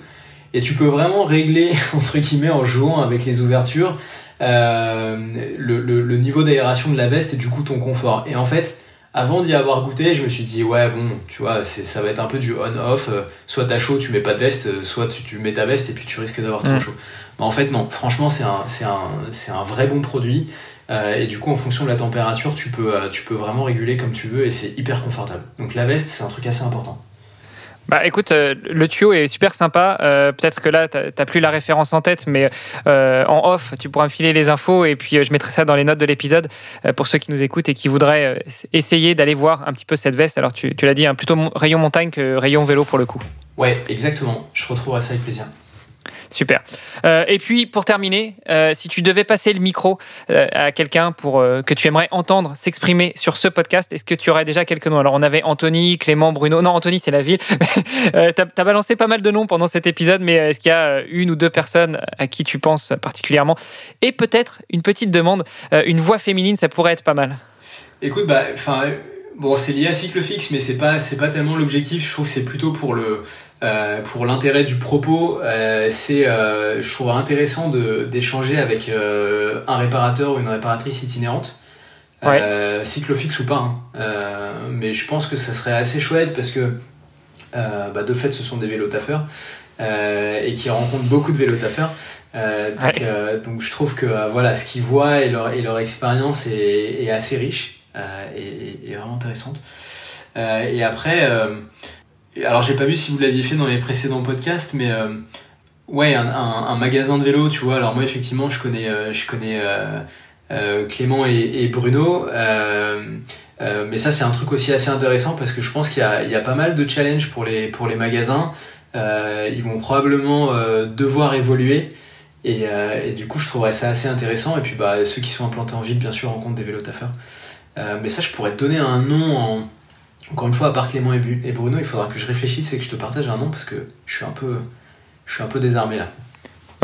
Et tu peux vraiment régler, entre guillemets, en jouant avec les ouvertures, le, le, le niveau d'aération de la veste et du coup ton confort. Et en fait, avant d'y avoir goûté, je me suis dit, ouais, bon, tu vois, ça va être un peu du on-off. Euh, soit t'as chaud, tu mets pas de veste, euh, soit tu, mets ta veste et puis tu risques d'avoir trop mm. chaud. Mais en fait, non, franchement, c'est un, un, un vrai bon produit. Euh, et du coup, en fonction de la température, tu peux, tu peux vraiment réguler comme tu veux et c'est hyper confortable. Donc la veste, c'est un truc assez important. Bah écoute, euh, le tuyau est super sympa. Euh, peut-être que là, tu n'as plus la référence en tête, mais euh, en off, tu pourras me filer les infos et puis je mettrai ça dans les notes de l'épisode pour ceux qui nous écoutent et qui voudraient essayer d'aller voir un petit peu cette veste. Alors tu, tu l'as dit, hein, plutôt rayon montagne que rayon vélo pour le coup. Ouais, exactement. Je retrouverai ça avec plaisir. Super. Euh, et puis, pour terminer, euh, si tu devais passer le micro euh, à quelqu'un pour que tu aimerais entendre s'exprimer sur ce podcast, est-ce que tu aurais déjà quelques noms? Alors, on avait Anthony, Clément, Bruno. Non, Anthony, c'est la ville. tu as, balancé pas mal de noms pendant cet épisode, mais est-ce qu'il y a une ou deux personnes à qui tu penses particulièrement? Et peut-être une petite demande, une voix féminine, ça pourrait être pas mal. Écoute, bah, Bon, c'est lié à cycle fixe, mais c'est pas pas tellement l'objectif. Je trouve que c'est plutôt pour le euh, pour l'intérêt du propos. Euh, c'est euh, je trouve intéressant de d'échanger avec un réparateur ou une réparatrice itinérante, ouais. cycle fixe ou pas. Hein. mais je pense que ça serait assez chouette parce que bah, de fait, ce sont des vélos taffeurs et qui rencontrent beaucoup de vélos taffeurs. donc, donc, je trouve que voilà ce qu'ils voient et leur et leur expérience est, est assez riche. Euh, et, vraiment intéressante. Euh, et après, euh, alors j'ai pas vu si vous l'aviez fait dans les précédents podcasts, mais ouais, un, magasin de vélo, tu vois. Alors moi, effectivement, je connais, je connais Clément et, Bruno. mais ça, c'est un truc aussi assez intéressant parce que je pense qu'il y, a, pas mal de challenges pour les, magasins. ils vont probablement devoir évoluer. Et, du coup, je trouverais ça assez intéressant. Et puis, bah, ceux qui sont implantés en ville, bien sûr, rencontrent des vélos taffeurs. Euh, mais ça, je pourrais te donner un nom en... Encore une fois, à part Clément et Bruno, il faudra que je réfléchisse et que je te partage un nom parce que je suis un peu, je suis un peu désarmé là.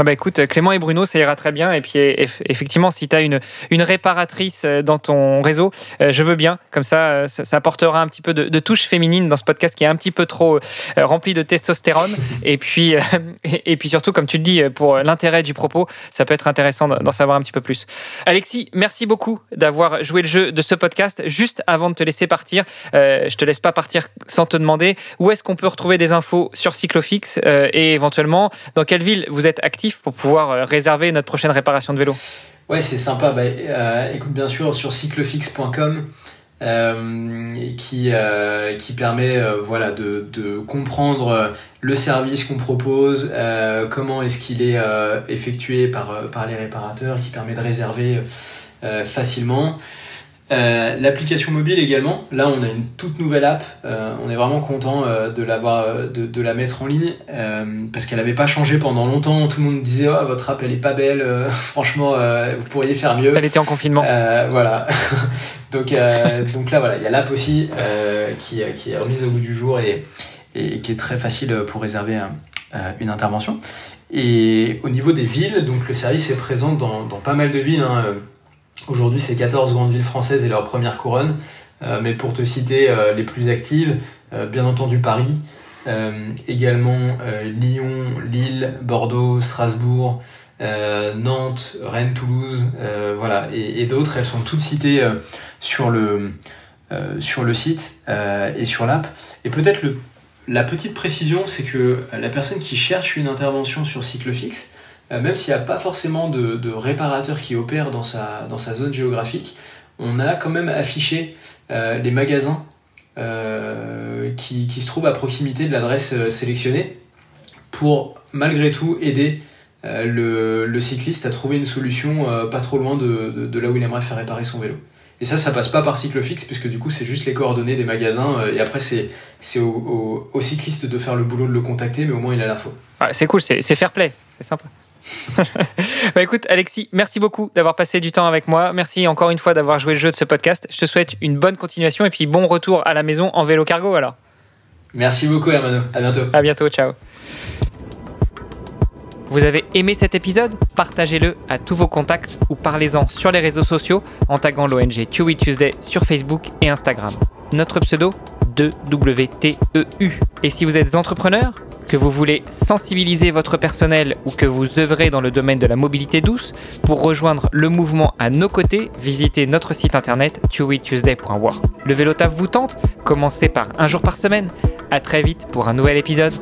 Bah écoute, Clément et Bruno, ça ira très bien. Et puis effectivement, si tu as une, une réparatrice euh, dans ton réseau, euh, je veux bien. Comme ça, euh, ça, apportera un petit peu de, touche féminine dans ce podcast qui est un petit peu trop rempli de testostérone. et, puis, et, puis surtout, comme tu le dis, pour l'intérêt du propos, ça peut être intéressant d'en savoir un petit peu plus. Alexis, merci beaucoup d'avoir joué le jeu de ce podcast. Juste avant de te laisser partir, je te laisse pas partir sans te demander où est-ce qu'on peut retrouver des infos sur Cyclofix et éventuellement dans quelle ville vous êtes actif pour pouvoir euh, réserver notre prochaine réparation de vélo Ouais, c'est sympa. Bah, euh, écoute, bien sûr, sur cyclefix.com. Euh, qui, qui permet voilà, de, de, comprendre le service qu'on propose, comment est-ce qu'il est, effectué par, par les réparateurs, qui permet de réserver facilement. Euh, l'application mobile également, là on a une toute nouvelle app, euh, on est vraiment content euh, de, l'avoir, de, de, la mettre en ligne parce qu'elle n'avait pas changé pendant longtemps, tout le monde disait oh, votre app elle est pas belle, franchement vous pourriez faire mieux. Elle était en confinement. voilà, donc, donc là voilà, il y a l'app aussi qui, qui, est remise au bout du jour et, et qui est très facile pour réserver une intervention. Et au niveau des villes, donc le service est présent dans, dans pas mal de villes. Hein, Aujourd'hui, c'est 14 grandes villes françaises et leur première couronne. Euh, mais pour te citer euh, les plus actives, euh, bien entendu Paris, également Lyon, Lille, Bordeaux, Strasbourg, Nantes, Rennes, Toulouse, voilà, et, d'autres. Elles sont toutes citées sur le site et sur l'app. Et peut-être la petite précision, c'est que la personne qui cherche une intervention sur cycle fixe, même s'il n'y a pas forcément de, réparateur qui opère dans sa, zone géographique, on a quand même affiché euh, les magasins euh, qui, se trouvent à proximité de l'adresse sélectionnée pour malgré tout aider le, cycliste a trouvé une solution pas trop loin de, là où il aimerait faire réparer son vélo. Et ça, ça passe pas par Cyclofix, puisque du coup, c'est juste les coordonnées des magasins, et après, c'est, au, cycliste de faire le boulot de le contacter, mais au moins, il a l'info. C'est cool, c'est, c'est fair play, c'est sympa. bah écoute, Alexis, merci beaucoup d'avoir passé du temps avec moi. Merci encore une fois d'avoir joué le jeu de ce podcast. Je te souhaite une bonne continuation et puis bon retour à la maison en vélo cargo alors. Merci beaucoup, Hermano. À bientôt. À bientôt, ciao. Vous avez aimé cet épisode? Partagez-le à tous vos contacts ou parlez-en sur les réseaux sociaux en taguant l'ONG Chewy Tuesday sur Facebook et Instagram. Notre pseudo 2WTEU. Et si vous êtes entrepreneur que vous voulez sensibiliser votre personnel ou que vous œuvrez dans le domaine de la mobilité douce, pour rejoindre le mouvement à nos côtés, visitez notre site internet chewytuesday.war. Le vélo vous tente? Commencez par un jour par semaine. À très vite pour un nouvel épisode.